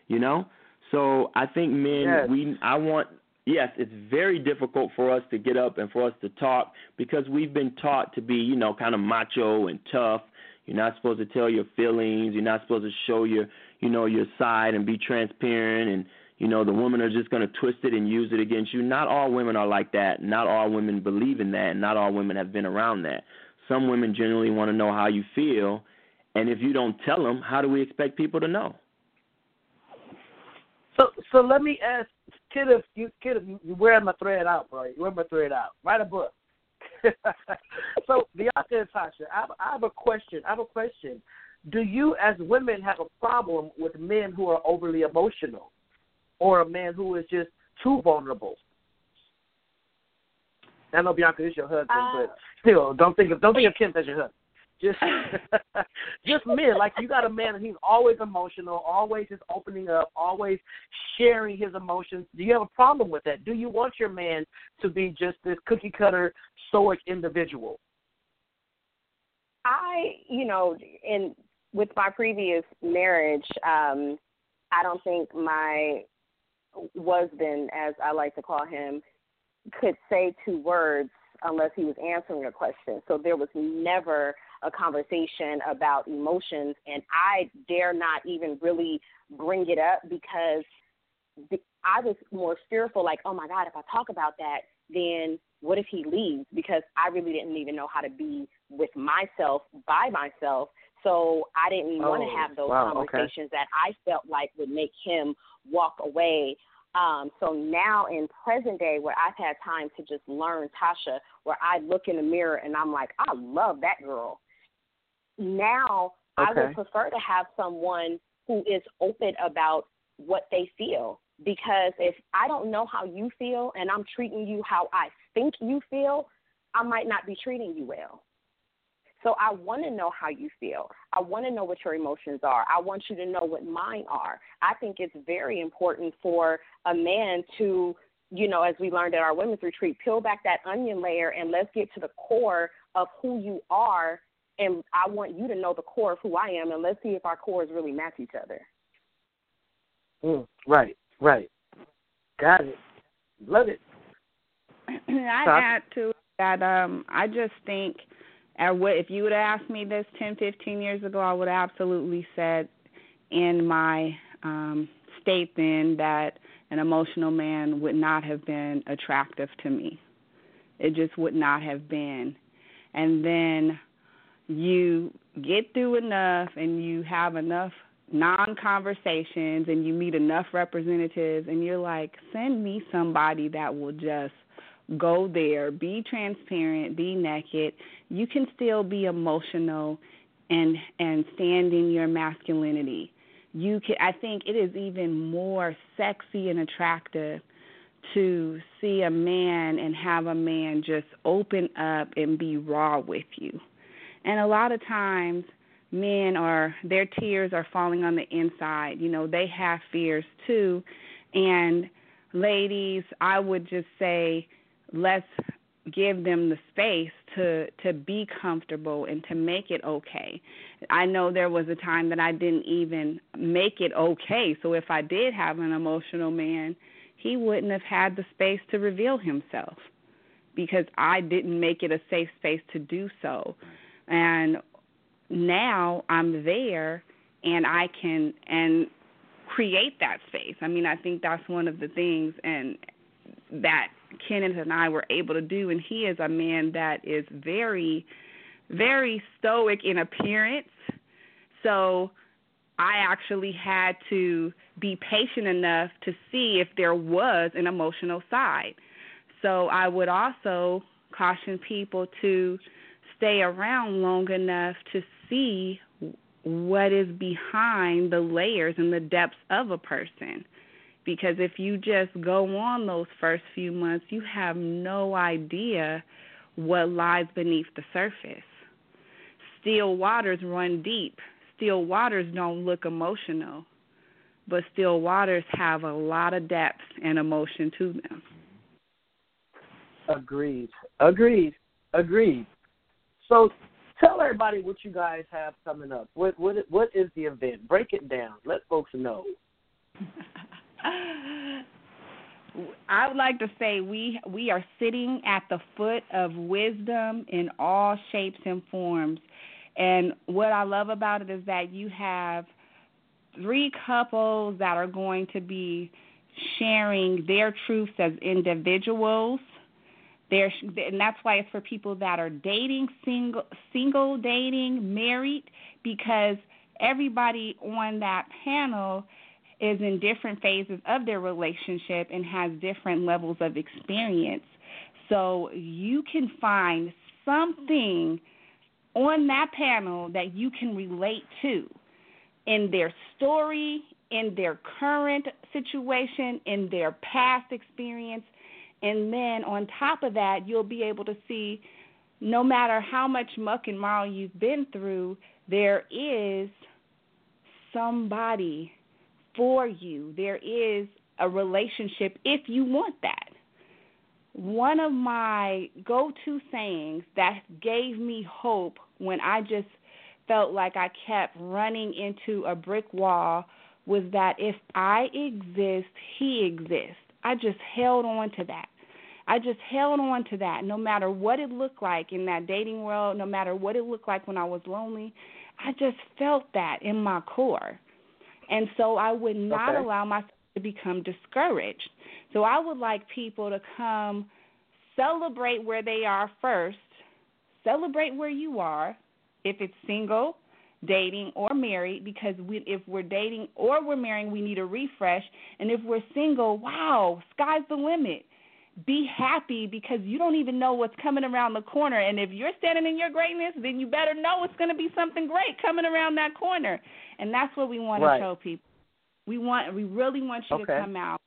you know. So I think men, Yes. we I want yes, it's very difficult for us to get up and for us to talk because we've been taught to be, you know, kind of macho and tough. You're not supposed to tell your feelings. You're not supposed to show your, you know, your side and be transparent. And you know, the women are just going to twist it and use it against you. Not all women are like that. Not all women believe in that. Not all women have been around that. Some women generally want to know how you feel, and if you don't tell them, how do we expect people to know? So, so let me ask, kid, if you kid, if you, you wear my thread out, bro. You wear my thread out. Write a book. so, Bianca and Tasha, I have, I have a question. I have a question. Do you, as women, have a problem with men who are overly emotional, or a man who is just too vulnerable? I know Bianca is your husband, Uh, but still, don't think of don't think of Ken as your husband. Just, just men. Like you got a man, and he's always emotional, always just opening up, always sharing his emotions. Do you have a problem with that? Do you want your man to be just this cookie cutter, stoic individual? I, you know, in with my previous marriage, um, I don't think my husband, as I like to call him, could say two words unless he was answering a question. So there was never a conversation about emotions, and I dare not even really bring it up because the- I was more fearful, like, oh my God, if I talk about that, then what if he leaves? Because I really didn't even know how to be with myself by myself. So I didn't want to Oh, have those wow, okay. conversations that I felt like would make him walk away. Um, so now in present day, where I've had time to just learn Tasha, where I look in the mirror and I'm like, I love that girl. Now I would prefer to have someone who is open about what they feel. Because if I don't know how you feel and I'm treating you how I think you feel, I might not be treating you well. So I want to know how you feel. I want to know what your emotions are. I want you to know what mine are. I think it's very important for a man to, you know, as we learned at our women's retreat, peel back that onion layer and let's get to the core of who you are. And I want you to know the core of who I am, and let's see if our cores really match each other. Mm, right, right. Got it. Love it. I Todd? add to that um I just think at what if you would have asked me this ten, fifteen years ago, I would have absolutely said in my um state then that an emotional man would not have been attractive to me. It just would not have been. And then you get through enough and you have enough non conversations and you meet enough representatives and you're like, send me somebody that will just go there, be transparent, be naked. You can still be emotional and and stand in your masculinity. You can I think it is even more sexy and attractive to see a man and have a man just open up and be raw with you. And a lot of times men are their tears are falling on the inside. You know, they have fears too. And ladies, I would just say let's give them the space to to be comfortable and to make it okay. I know there was a time that I didn't even make it okay. So if I did have an emotional man, he wouldn't have had the space to reveal himself because I didn't make it a safe space to do so. And now I'm there and I can and create that space. I mean, I think that's one of the things and that Kenneth and I were able to do and he is a man that is very very stoic in appearance. So I actually had to be patient enough to see if there was an emotional side. So I would also caution people to stay around long enough to see what is behind the layers and the depths of a person. Because if you just go on those first few months, you have no idea what lies beneath the surface. Still waters run deep. Still waters don't look emotional, but still waters have a lot of depth and emotion to them. Agreed. Agreed. Agreed. So tell everybody what you guys have coming up. What what what is the event? Break it down. Let folks know. I would like to say we we are sitting at the foot of wisdom in all shapes and forms. And what I love about it is that you have three couples that are going to be sharing their truths as individuals and that's why it's for people that are dating, single, single dating, married, because everybody on that panel is in different phases of their relationship and has different levels of experience. So you can find something on that panel that you can relate to in their story, in their current situation, in their past experience, and then on top of that, you'll be able to see no matter how much muck and mire you've been through, there is somebody for you. There is a relationship if you want that. One of my go to sayings that gave me hope when I just felt like I kept running into a brick wall was that if I exist, he exists. I just held on to that. I just held on to that no matter what it looked like in that dating world, no matter what it looked like when I was lonely. I just felt that in my core. And so I would not okay. allow myself to become discouraged. So I would like people to come celebrate where they are first, celebrate where you are, if it's single, dating, or married, because we, if we're dating or we're marrying, we need a refresh. And if we're single, wow, sky's the limit be happy because you don't even know what's coming around the corner. And if you're standing in your greatness, then you better know it's going to be something great coming around that corner. And that's what we want right. to show people. We want, we really want you okay. to come out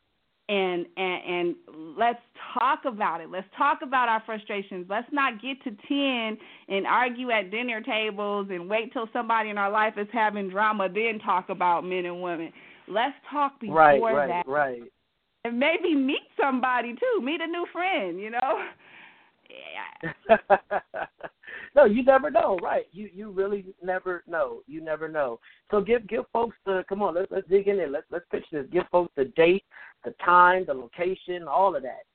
and and and let's talk about it. Let's talk about our frustrations. Let's not get to ten and argue at dinner tables and wait till somebody in our life is having drama, then talk about men and women. Let's talk before right, right, that. Right, and maybe meet somebody too, meet a new friend, you know. Yeah. no, you never know, right? You you really never know. You never know. So give give folks the come on, let's let's dig in there. Let's let's pitch this. Give folks the date, the time, the location, all of that.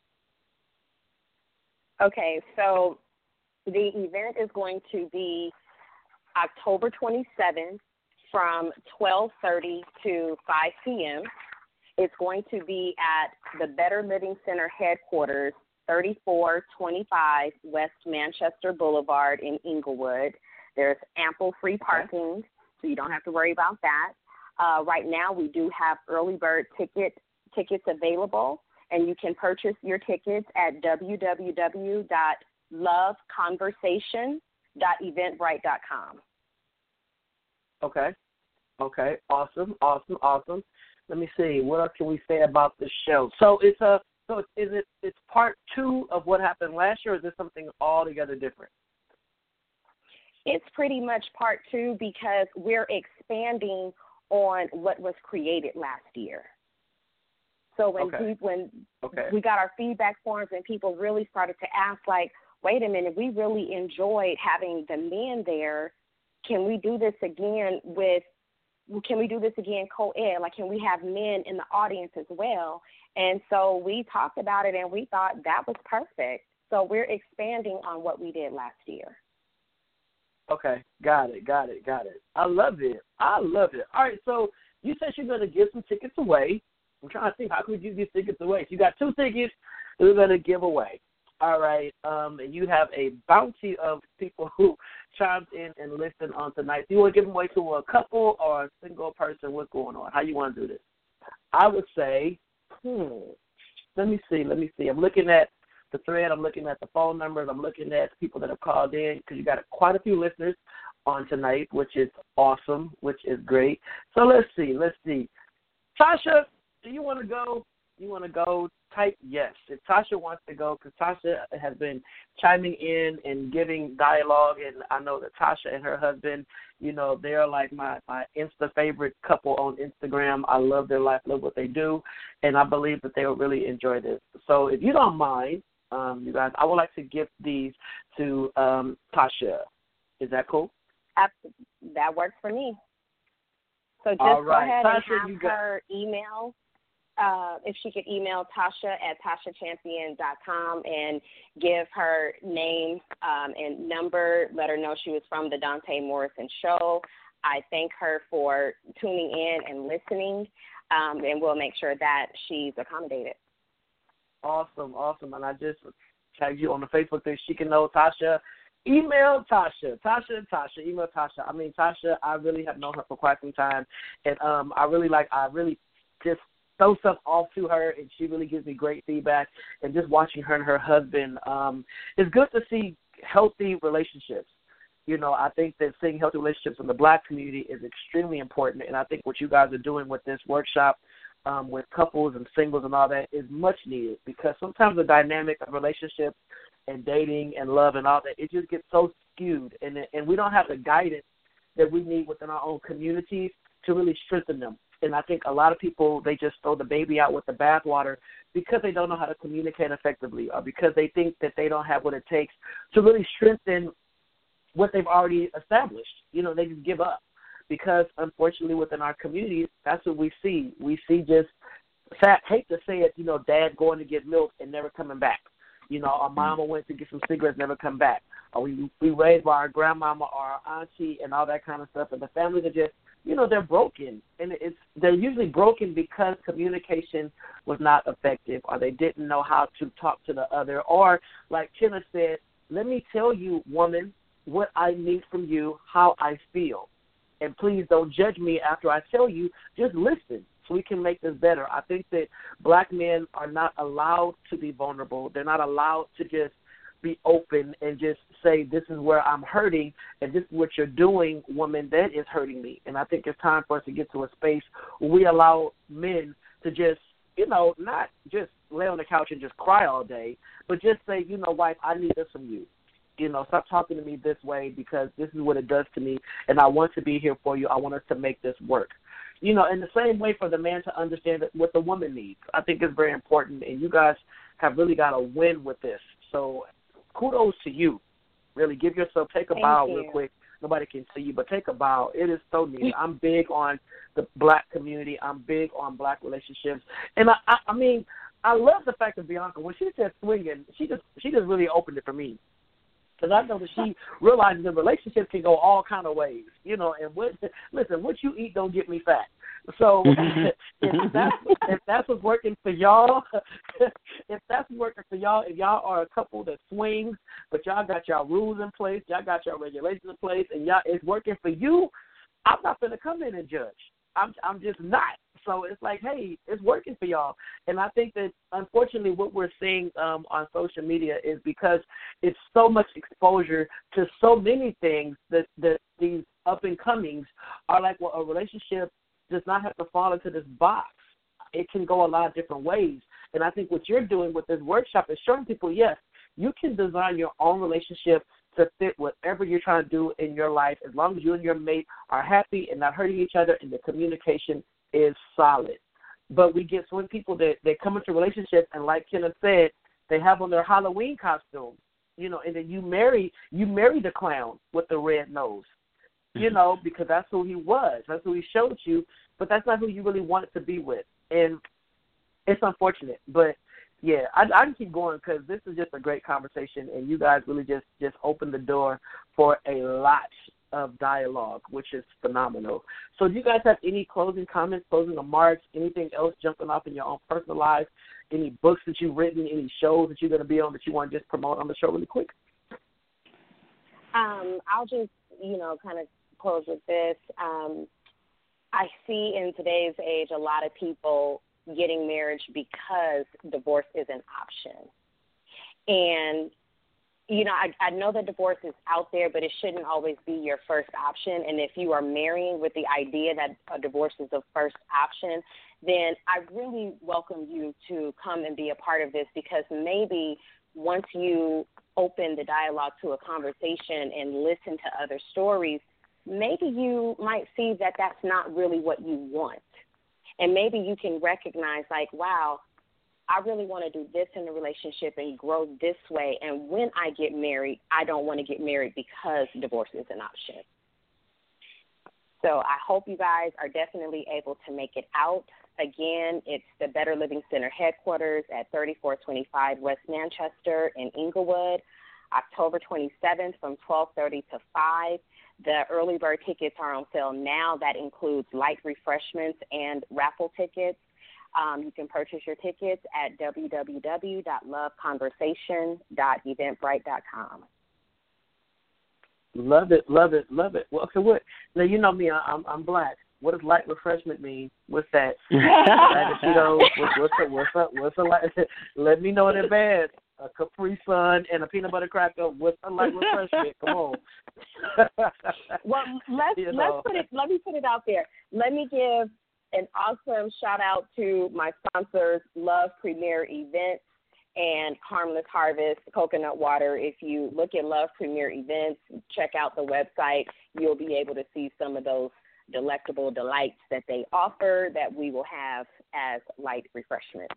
Okay, so the event is going to be October 27th from 12:30 to 5 p.m. It's going to be at the Better Living Center headquarters, 3425 West Manchester Boulevard in Inglewood. There's ample free parking, so you don't have to worry about that. Uh, right now, we do have early bird ticket tickets available, and you can purchase your tickets at www.loveconversation.eventbrite.com. Okay. Okay. Awesome. Awesome. Awesome let me see. What else can we say about the show? So it's a so is it it's part two of what happened last year, or is this something altogether different? It's pretty much part two because we're expanding on what was created last year. So when Okay. we, when Okay. we got our feedback forms and people really started to ask like, wait a minute, we really enjoyed having the men there. Can we do this again with can we do this again co-ed? Like, can we have men in the audience as well? And so we talked about it, and we thought that was perfect. So we're expanding on what we did last year. Okay, got it, got it, got it. I love it. I love it. All right, so you said you're going to give some tickets away. I'm trying to think how could you give these tickets away? So you got two tickets that we're going to give away. All right, um, you have a bounty of people who chimed in and listened on tonight. Do you want to give them away to a couple or a single person? What's going on? How you want to do this? I would say, hmm. Let me see. Let me see. I'm looking at the thread. I'm looking at the phone numbers. I'm looking at the people that have called in because you got quite a few listeners on tonight, which is awesome, which is great. So let's see. Let's see. Tasha, do you want to go? You want to go? Type yes. If Tasha wants to go, because Tasha has been chiming in and giving dialogue, and I know that Tasha and her husband, you know, they're like my my Insta favorite couple on Instagram. I love their life, love what they do, and I believe that they will really enjoy this. So if you don't mind, um, you guys, I would like to give these to um, Tasha. Is that cool? Absolutely. That works for me. So just right. go ahead Tasha, and you have got- her email. Uh, if she could email Tasha at TashaChampion.com and give her name um, and number, let her know she was from the Donta Morrison Show. I thank her for tuning in and listening, um, and we'll make sure that she's accommodated. Awesome, awesome. And I just tagged you on the Facebook thing. She can know Tasha. Email Tasha. Tasha, Tasha. Email Tasha. I mean, Tasha, I really have known her for quite some time. And um, I really like, I really just throw stuff off to her, and she really gives me great feedback. And just watching her and her husband, um, it's good to see healthy relationships. You know, I think that seeing healthy relationships in the black community is extremely important. And I think what you guys are doing with this workshop um, with couples and singles and all that is much needed because sometimes the dynamic of relationships and dating and love and all that it just gets so skewed and and we don't have the guidance that we need within our own communities to really strengthen them. And I think a lot of people they just throw the baby out with the bathwater because they don't know how to communicate effectively or because they think that they don't have what it takes to really strengthen what they've already established. You know, they just give up because unfortunately within our communities, that's what we see. We see just fat hate to say it, you know, dad going to get milk and never coming back. You know, our mm-hmm. mama went to get some cigarettes, never come back. Or we we raised by our grandmama or our auntie and all that kind of stuff. And the families are just, you know, they're broken, and it's they're usually broken because communication was not effective, or they didn't know how to talk to the other, or like Kenna said, let me tell you, woman, what I need from you, how I feel and please don't judge me after I tell you. Just listen so we can make this better. I think that black men are not allowed to be vulnerable. They're not allowed to just be open and just say, This is where I'm hurting and this is what you're doing, woman, that is hurting me. And I think it's time for us to get to a space where we allow men to just, you know, not just lay on the couch and just cry all day, but just say, you know, wife, I need this from you you know, stop talking to me this way because this is what it does to me, and I want to be here for you. I want us to make this work. You know, in the same way for the man to understand what the woman needs, I think is very important, and you guys have really got to win with this. So, kudos to you. Really, give yourself take a Thank bow you. real quick. Nobody can see you, but take a bow. It is so needed. I'm big on the black community. I'm big on black relationships, and I, I, I mean, I love the fact that Bianca when she said swinging, she just she just really opened it for me because I know that she realizes that relationships can go all kind of ways, you know. And what listen, what you eat don't get me fat. So if that's if that's what's working for y'all, if that's working for y'all, if y'all are a couple that swings, but y'all got y'all rules in place, y'all got y'all regulations in place, and y'all it's working for you, I'm not gonna come in and judge. I'm I'm just not. So it's like, hey, it's working for y'all. And I think that unfortunately what we're seeing um on social media is because it's so much exposure to so many things that that these up and comings are like well a relationship does not have to fall into this box. It can go a lot of different ways. And I think what you're doing with this workshop is showing people, yes, you can design your own relationship to fit whatever you're trying to do in your life as long as you and your mate are happy and not hurting each other and the communication is solid. but we get so many people that that come into relationships and like Kenneth said, they have on their Halloween costume, you know, and then you marry you marry the clown with the red nose, you know, because that's who he was, that's who he showed you, but that's not who you really wanted to be with, and it's unfortunate, but yeah, I, I can keep going because this is just a great conversation, and you guys really just just opened the door for a lot of dialogue, which is phenomenal. So, do you guys have any closing comments, closing remarks, anything else jumping off in your own personal life? Any books that you've written, any shows that you're going to be on that you want to just promote on the show really quick? Um, I'll just, you know, kind of close with this. Um, I see in today's age a lot of people getting marriage because divorce is an option. And you know, I, I know that divorce is out there, but it shouldn't always be your first option. And if you are marrying with the idea that a divorce is the first option, then I really welcome you to come and be a part of this because maybe once you open the dialogue to a conversation and listen to other stories, maybe you might see that that's not really what you want. And maybe you can recognize, like, wow, I really want to do this in the relationship and grow this way. And when I get married, I don't want to get married because divorce is an option. So I hope you guys are definitely able to make it out. Again, it's the Better Living Center headquarters at 3425 West Manchester in Inglewood, October 27th from 12:30 to 5. The early bird tickets are on sale now. That includes light refreshments and raffle tickets. Um, you can purchase your tickets at www.loveconversation.eventbrite.com. Love it, love it, love it. Well, okay, what? Now you know me. I'm I'm black. What does light refreshment mean? What's that? you know, what's, what's up? What's up? What's a light? Let me know in advance. A Capri Sun and a peanut butter cracker. with a light refreshment? Come on. well, let's You let's know. put it. Let me put it out there. Let me give an awesome shout out to my sponsors, Love Premier Events and Harmless Harvest Coconut Water. If you look at Love Premier Events, check out the website. You'll be able to see some of those delectable delights that they offer that we will have as light refreshments.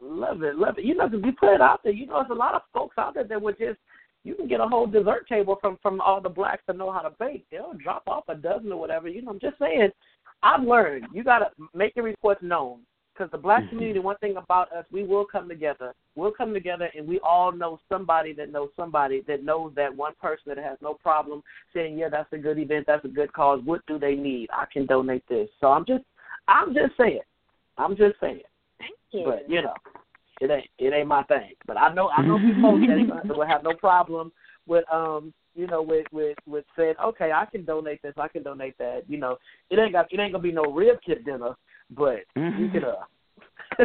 Love it, love it. You know, 'cause you put it out there. You know, there's a lot of folks out there that would just you can get a whole dessert table from from all the blacks that know how to bake. They'll drop off a dozen or whatever. You know, I'm just saying. I've learned you got to make your request known because the black mm-hmm. community. One thing about us, we will come together. We'll come together, and we all know somebody that knows somebody that knows that one person that has no problem saying, "Yeah, that's a good event. That's a good cause. What do they need? I can donate this." So I'm just, I'm just saying. I'm just saying. Thank you. But you know, it ain't it ain't my thing. But I know I know people that will have no problem with um you know with with with saying okay I can donate this I can donate that you know it ain't got it ain't gonna be no rib tip dinner but you can uh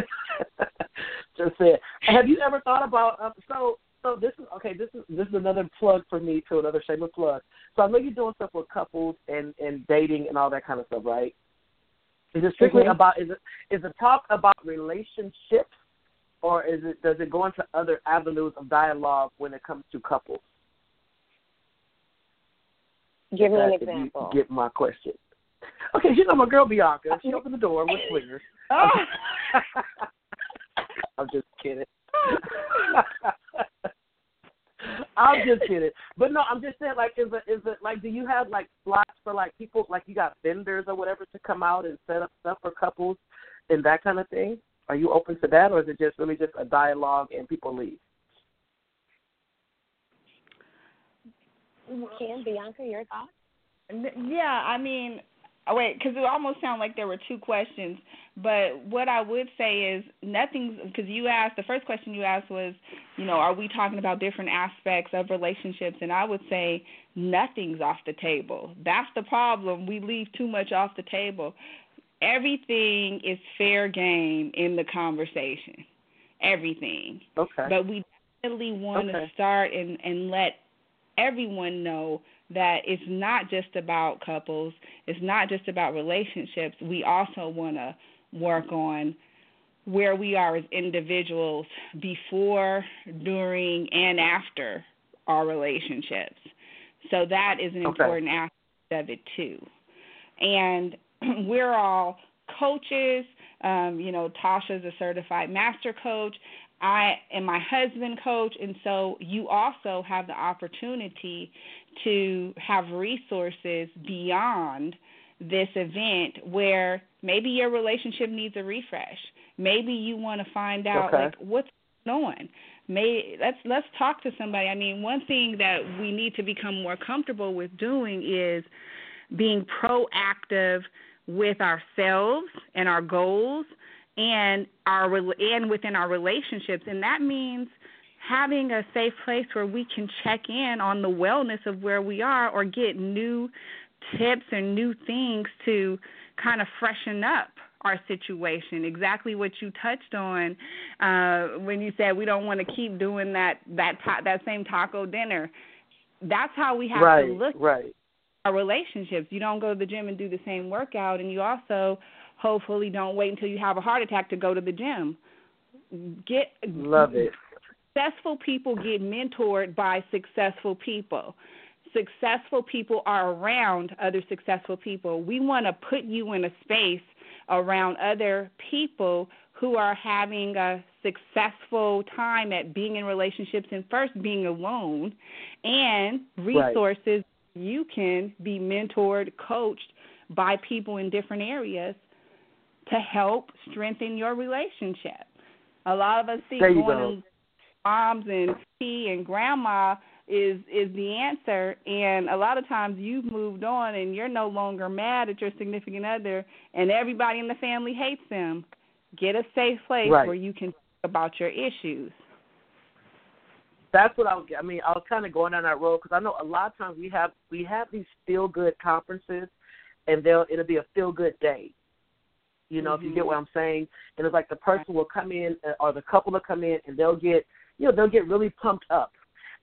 just say have you ever thought about uh, so so this is okay this is this is another plug for me to another shameless plug so I know you're doing stuff with couples and and dating and all that kind of stuff right is it strictly Mhm. about is it is it talk about relationships or is it does it go into other avenues of dialogue when it comes to couples? Give me an That- if you example. Get my question. Okay, you know my girl Bianca. She opened the door with swingers. I'm just kidding. I'm just kidding. But no, I'm just saying, like, is it is it like, do you have like slots for like people, like you got vendors or whatever to come out and set up stuff for couples and that kind of thing? Are you open to that, or is it just really just a dialogue and people leave? Ken, Bianca, your thoughts? Yeah, I mean, oh, wait, because it almost sounded like there were two questions. But what I would say is nothing's because you asked the first question you asked was, you know, are we talking about different aspects of relationships? And I would say nothing's off the table. That's the problem. We leave too much off the table. Everything is fair game in the conversation. Everything. Okay. But we definitely want to Okay. start and, and let everyone know that it's not just about couples, it's not just about relationships. We also want to work on where we are as individuals before, during, and after our relationships. So that is an Okay. important aspect of it too. And we're all coaches, Um, you know, Tasha's a certified master coach. I am my husband coach, and so you also have the opportunity to have resources beyond this event where maybe your relationship needs a refresh. Maybe you want to find out okay. like what's going on. May let's let's talk to somebody. I mean, one thing that we need to become more comfortable with doing is being proactive with ourselves and our goals and our and within our relationships and that means having a safe place where we can check in on the wellness of where we are or get new tips and new things to kind of freshen up our situation. Exactly what you touched on uh when you said we don't want to keep doing that that ta- that same taco dinner. That's how we have right, to look right. our relationships. You don't go to the gym and do the same workout and you also hopefully don't wait until you have a heart attack to go to the gym. Get love it. successful people get mentored by successful people. Successful people are around other successful people. We want to put you in a space around other people who are having a successful time at being in relationships and first being alone. And resources right. you can be mentored coached by people in different areas to help strengthen your relationship a lot of us think going go. to moms and tea and grandma is is the answer and a lot of times you've moved on and you're no longer mad at your significant other and everybody in the family hates them get a safe place right. where you can talk about your issues that's what I was. I mean, I was kind of going down that road because I know a lot of times we have we have these feel good conferences, and they'll it'll be a feel good day. You know, mm-hmm. if you get what I'm saying, and it's like the person will come in uh, or the couple will come in and they'll get you know they'll get really pumped up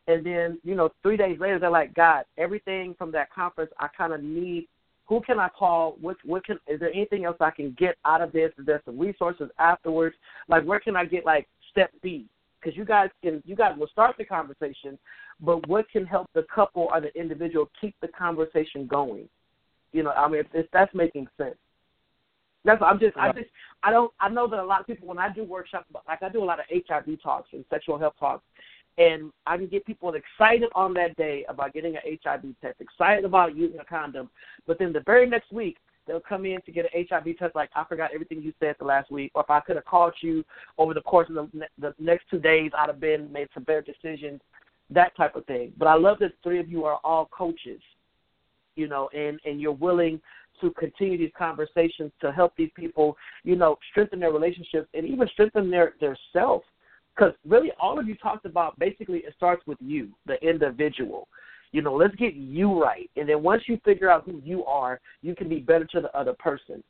and then, you know, three days later, they're like, God, everything from that conference, I kind of need. Who can I call? What what can? Is there anything else I can get out of this? Is there some resources afterwards? Like, where can I get like step B? Because you guys can, you guys will start the conversation, but what can help the couple or the individual keep the conversation going? You know, I mean, if, if that's making sense. That's I'm just I just I don't I know that a lot of people when I do workshops like I do a lot of HIV talks and sexual health talks and I can get people excited on that day about getting an HIV test, excited about using a condom, but then the very next week they'll come in to get an HIV test. Like I forgot everything you said the last week, or if I could have called you over the course of the, the next two days, I'd have been made some better decisions, that type of thing. But I love that three of you are all coaches, you know, and and you're willing to continue these conversations to help these people, you know, strengthen their relationships and even strengthen their their self because really all of you talked about basically it starts with you, the individual. You know, let's get you right, and then once you figure out who you are, you can be better to the other person.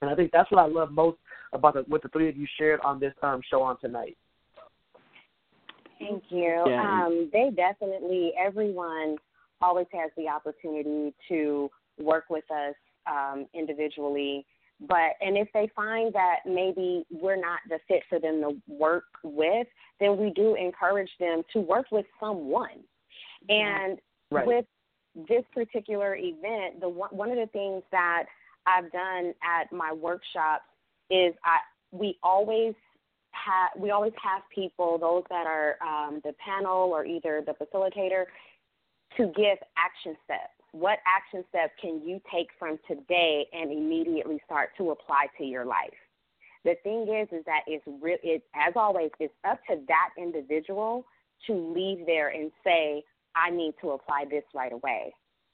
And I think that's what I love most about the, what the three of you shared on this um, show on tonight. Thank you. Yeah. Um, they definitely, everyone always has the opportunity to work with us um, individually but and if they find that maybe we're not the fit for them to work with, then we do encourage them to work with someone. And right. with this particular event, the one, one of the things that I've done at my workshops is I we always have we always have people, those that are um, the panel or either the facilitator, to give action steps what action steps can you take from today and immediately start to apply to your life? The thing is, is that it's re- it, as always, it's up to that individual to leave there and say, I need to apply this right away.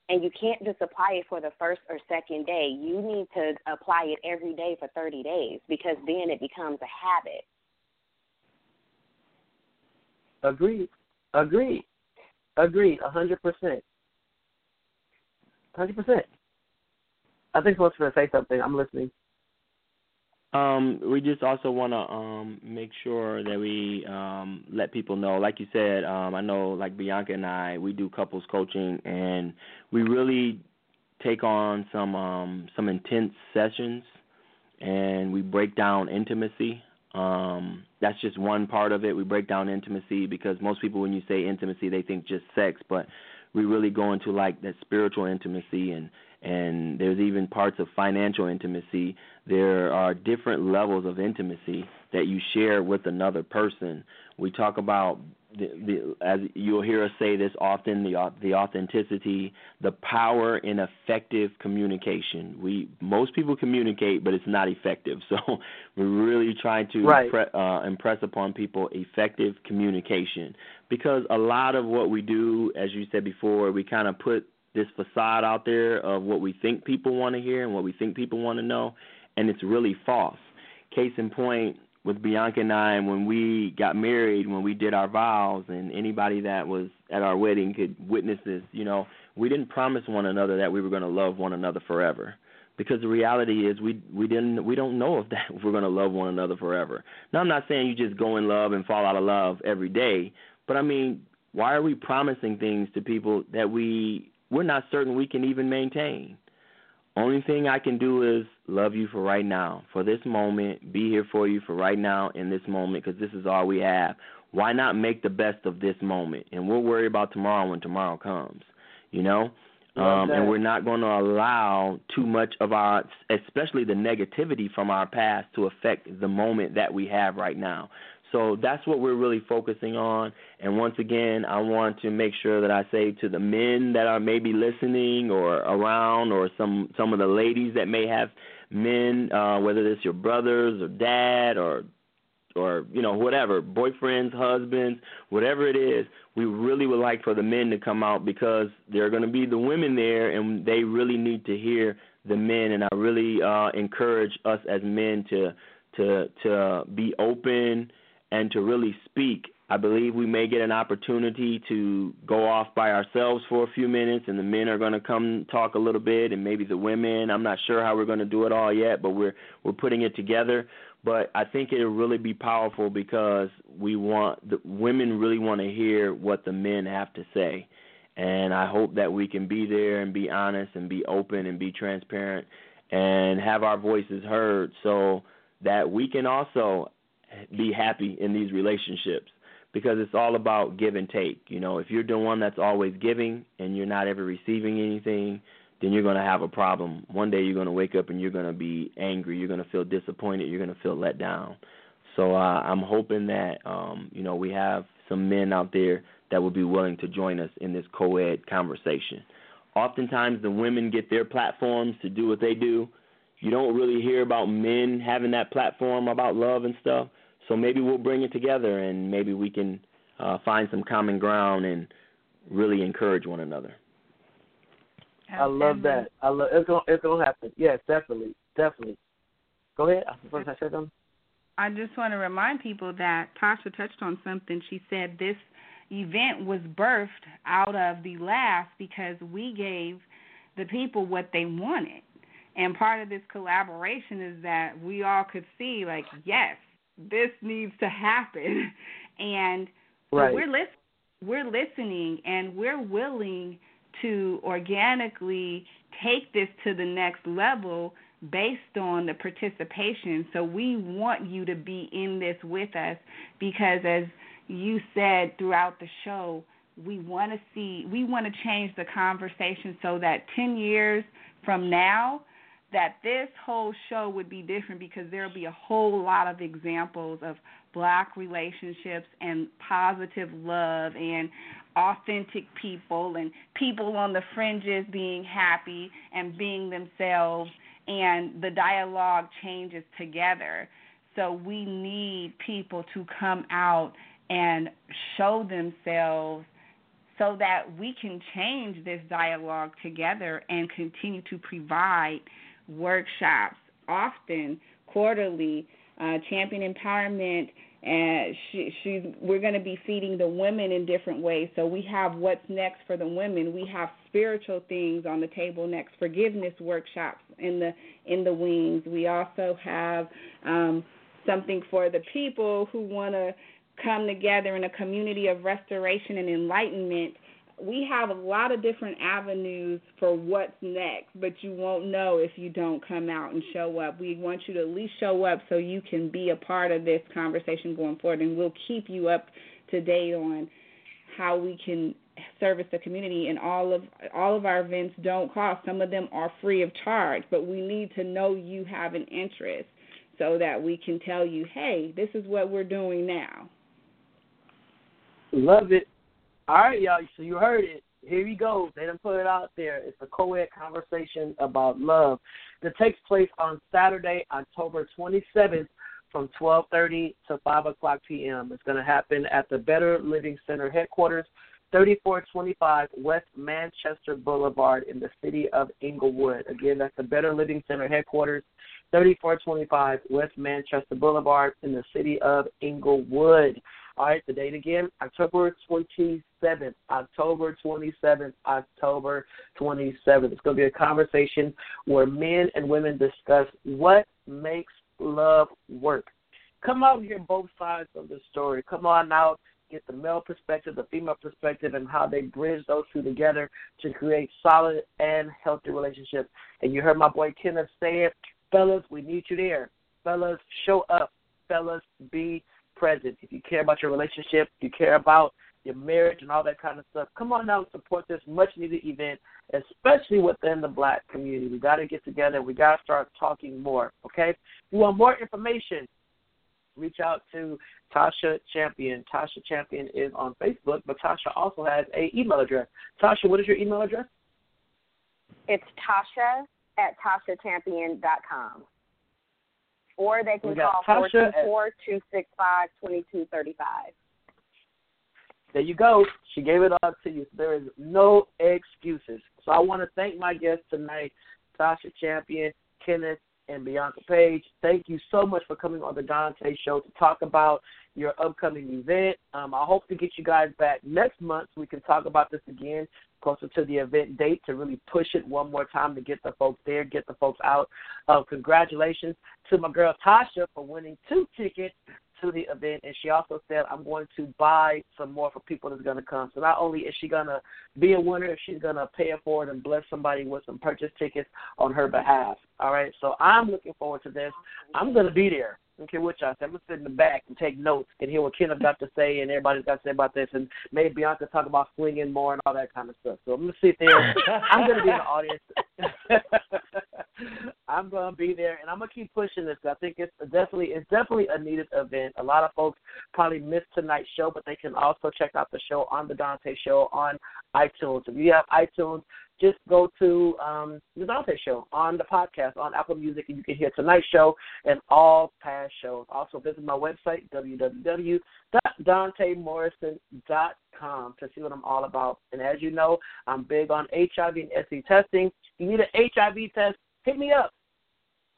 And you can't just apply it for the first or second day. You need to apply it every day for 30 days because then it becomes a habit. Agreed. Agreed. Agreed. A hundred percent. I think someone's to say something. I'm listening. Um, we just also want to um, make sure that we um, let people know. Like you said, um, I know like Bianca and I, we do couples coaching, and we really take on some um, some intense sessions, and we break down intimacy. Um, that's just one part of it. We break down intimacy because most people, when you say intimacy, they think just sex, but we really go into like that spiritual intimacy and and there's even parts of financial intimacy. There are different levels of intimacy that you share with another person. We talk about the, the, as you'll hear us say this often, the the authenticity, the power in effective communication. We most people communicate, but it's not effective. So we're really trying to right. uh, impress upon people effective communication because a lot of what we do, as you said before, we kind of put this facade out there of what we think people want to hear and what we think people want to know, and it's really false. Case in point, with Bianca and I, when we got married, when we did our vows, and anybody that was at our wedding could witness this, you know, we didn't promise one another that we were going to love one another forever. Because the reality is, we we didn't we don't know if that if we're going to love one another forever. Now, I'm not saying you just go in love and fall out of love every day, but I mean, why are we promising things to people that we we're not certain we can even maintain? Only thing I can do is love you for right now, for this moment, be here for you for right now in this moment because this is all we have. Why not make the best of this moment? And we'll worry about tomorrow when tomorrow comes, you know? Um, and we're not going to allow too much of our, especially the negativity from our past, to affect the moment that we have right now. So that's what we're really focusing on. And once again, I want to make sure that I say to the men that are maybe listening or around, or some some of the ladies that may have men, uh, whether it's your brothers or dad or or you know whatever, boyfriends, husbands, whatever it is, we really would like for the men to come out because there are going to be the women there, and they really need to hear the men. And I really uh, encourage us as men to to to be open and to really speak. I believe we may get an opportunity to go off by ourselves for a few minutes, and the men are going to come talk a little bit, and maybe the women. I'm not sure how we're going to do it all yet, but we're we're putting it together. But I think it'll really be powerful because we want the women really want to hear what the men have to say, and I hope that we can be there and be honest and be open and be transparent and have our voices heard, so that we can also be happy in these relationships because it's all about give and take. You know, if you're the one that's always giving and you're not ever receiving anything, then you're going to have a problem. One day you're going to wake up and you're going to be angry. You're going to feel disappointed. You're going to feel let down. So uh, I'm hoping that um, you know we have some men out there that will be willing to join us in this co-ed conversation. Oftentimes the women get their platforms to do what they do. You don't really hear about men having that platform about love and stuff. So maybe we'll bring it together and maybe we can uh, find some common ground and really encourage one another. I love that. I love it's gonna it's gonna happen. Yes, definitely, definitely. Go ahead. First, I said something. I just want to remind people that Tasha touched on something. She said this event was birthed out of the laugh because we gave the people what they wanted. And part of this collaboration is that we all could see, like, yes, this needs to happen, and right. we're listen, we're listening, and we're willing to organically take this to the next level based on the participation. So we want you to be in this with us because, as you said throughout the show, we want to see, we want to change the conversation so that 10 years from now, that this whole show would be different because there'll be a whole lot of examples of black relationships and positive love and authentic people and people on the fringes being happy and being themselves and the dialogue changes together. So we need people to come out and show themselves so that we can change this dialogue together and continue to provide workshops often, quarterly, uh, champion empowerment. And she, she's, we're going to be feeding the women in different ways. So we have what's next for the women. We have spiritual things on the table next, forgiveness workshops in the in the wings. We also have um, something for the people who want to come together in a community of restoration and enlightenment we have a lot of different avenues for what's next, but you won't know if you don't come out and show up. We want you to at least show up so you can be a part of this conversation going forward, and we'll keep you up to date on how we can service the community. And all of all of our events don't cost. Some of them are free of charge but we need to know you have an interest so that we can tell you hey this is what we're doing now. Love it all right y'all so you heard it here you go they done put it out there it's a co-ed conversation about love that takes place on saturday october 27th from 12:30 to 5 o'clock p.m. It's going to happen at the Better Living Center headquarters, 3425 West Manchester Boulevard in the city of Inglewood. Again, that's the Better Living Center headquarters, 3425 West Manchester Boulevard in the city of Inglewood. All right, the date again, October 27th, October 27th, October 27th. It's going to be a conversation where men and women discuss what makes love work. Come out and hear both sides of the story. Come on out get the male perspective, the female perspective, and how they bridge those two together to create solid and healthy relationships. And you heard my boy Kenneth say it, fellas, we need you there. Fellas, show up. Fellas, be present. If you care about your relationship, you care about your marriage and all that kind of stuff, come on out and support this much needed event, especially within the black community. We got to get together. We got to start talking more, okay? If you want more information, reach out to Tasha Champion. Tasha Champion is on Facebook, but Tasha also has a email address. Tasha, what is your email address? It's Tasha at TashaChampion.com. Or they can call four two four two six five twenty two thirty five. There you go. She gave it all to you. There is no excuses. So I want to thank my guests tonight, Tasha Champion, Kenneth and Bianca Page. Thank you so much for coming on the Donta Show to talk about your upcoming event. Um, I hope to get you guys back next month so we can talk about this again closer to the event date to really push it one more time to get the folks there, get the folks out. Uh, congratulations to my girl Tasha for winning two tickets to the event, and she also said, "I'm going to buy some more for people that's going to come." So not only is she going to be a winner, she's going to pay it forward and bless somebody with some purchase tickets on her behalf. All right, so I'm looking forward to this. I'm going to be there. Okay, what y'all say. I'm gonna sit in the back and take notes and hear what Kenneth got to say and everybody's got to say about this and maybe Bianca talk about swinging more and all that kind of stuff. So I'm gonna sit there. I'm gonna be in the audience. I'm gonna be there and I'm gonna keep pushing this. I think it's definitely it's definitely a needed event. A lot of folks probably missed tonight's show, but they can also check out the show on the Donta Show on iTunes. If you have iTunes, just go to um, the Donta Show on the podcast on Apple Music, and you can hear tonight's show and all past shows. Also, visit my website www.dontamorrison.com to see what I'm all about. And as you know, I'm big on HIV and SE testing. If you need an HIV test, hit me up.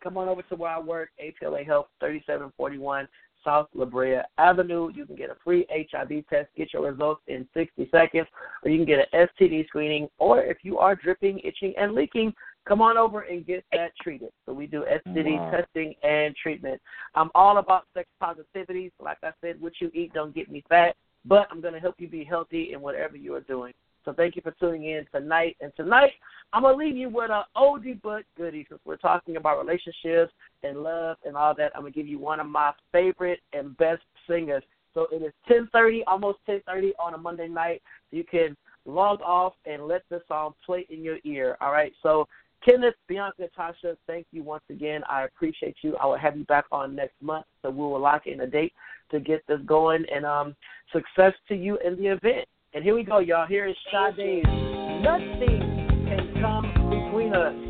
Come on over to where I work, APLA Health, 3741 South La Brea Avenue. You can get a free HIV test, get your results in 60 seconds, or you can get an STD screening. Or if you are dripping, itching, and leaking, come on over and get that treated. So we do STD wow. testing and treatment. I'm all about sex positivity. Like I said, what you eat don't get me fat, but I'm going to help you be healthy in whatever you are doing. So thank you for tuning in tonight. And tonight, I'm going to leave you with an oldie but goodie since we're talking about relationships and love and all that. I'm going to give you one of my favorite and best singers. So it is 10:30, almost 10:30 on a Monday night. You can log off and let the song play in your ear. All right. So Kenneth, Bianca, Tasha, thank you once again. I appreciate you. I will have you back on next month, so we will lock in a date to get this going. And um, success to you in the event. And here we go, y'all. Here is Sade's Nothing Can Come Between Us.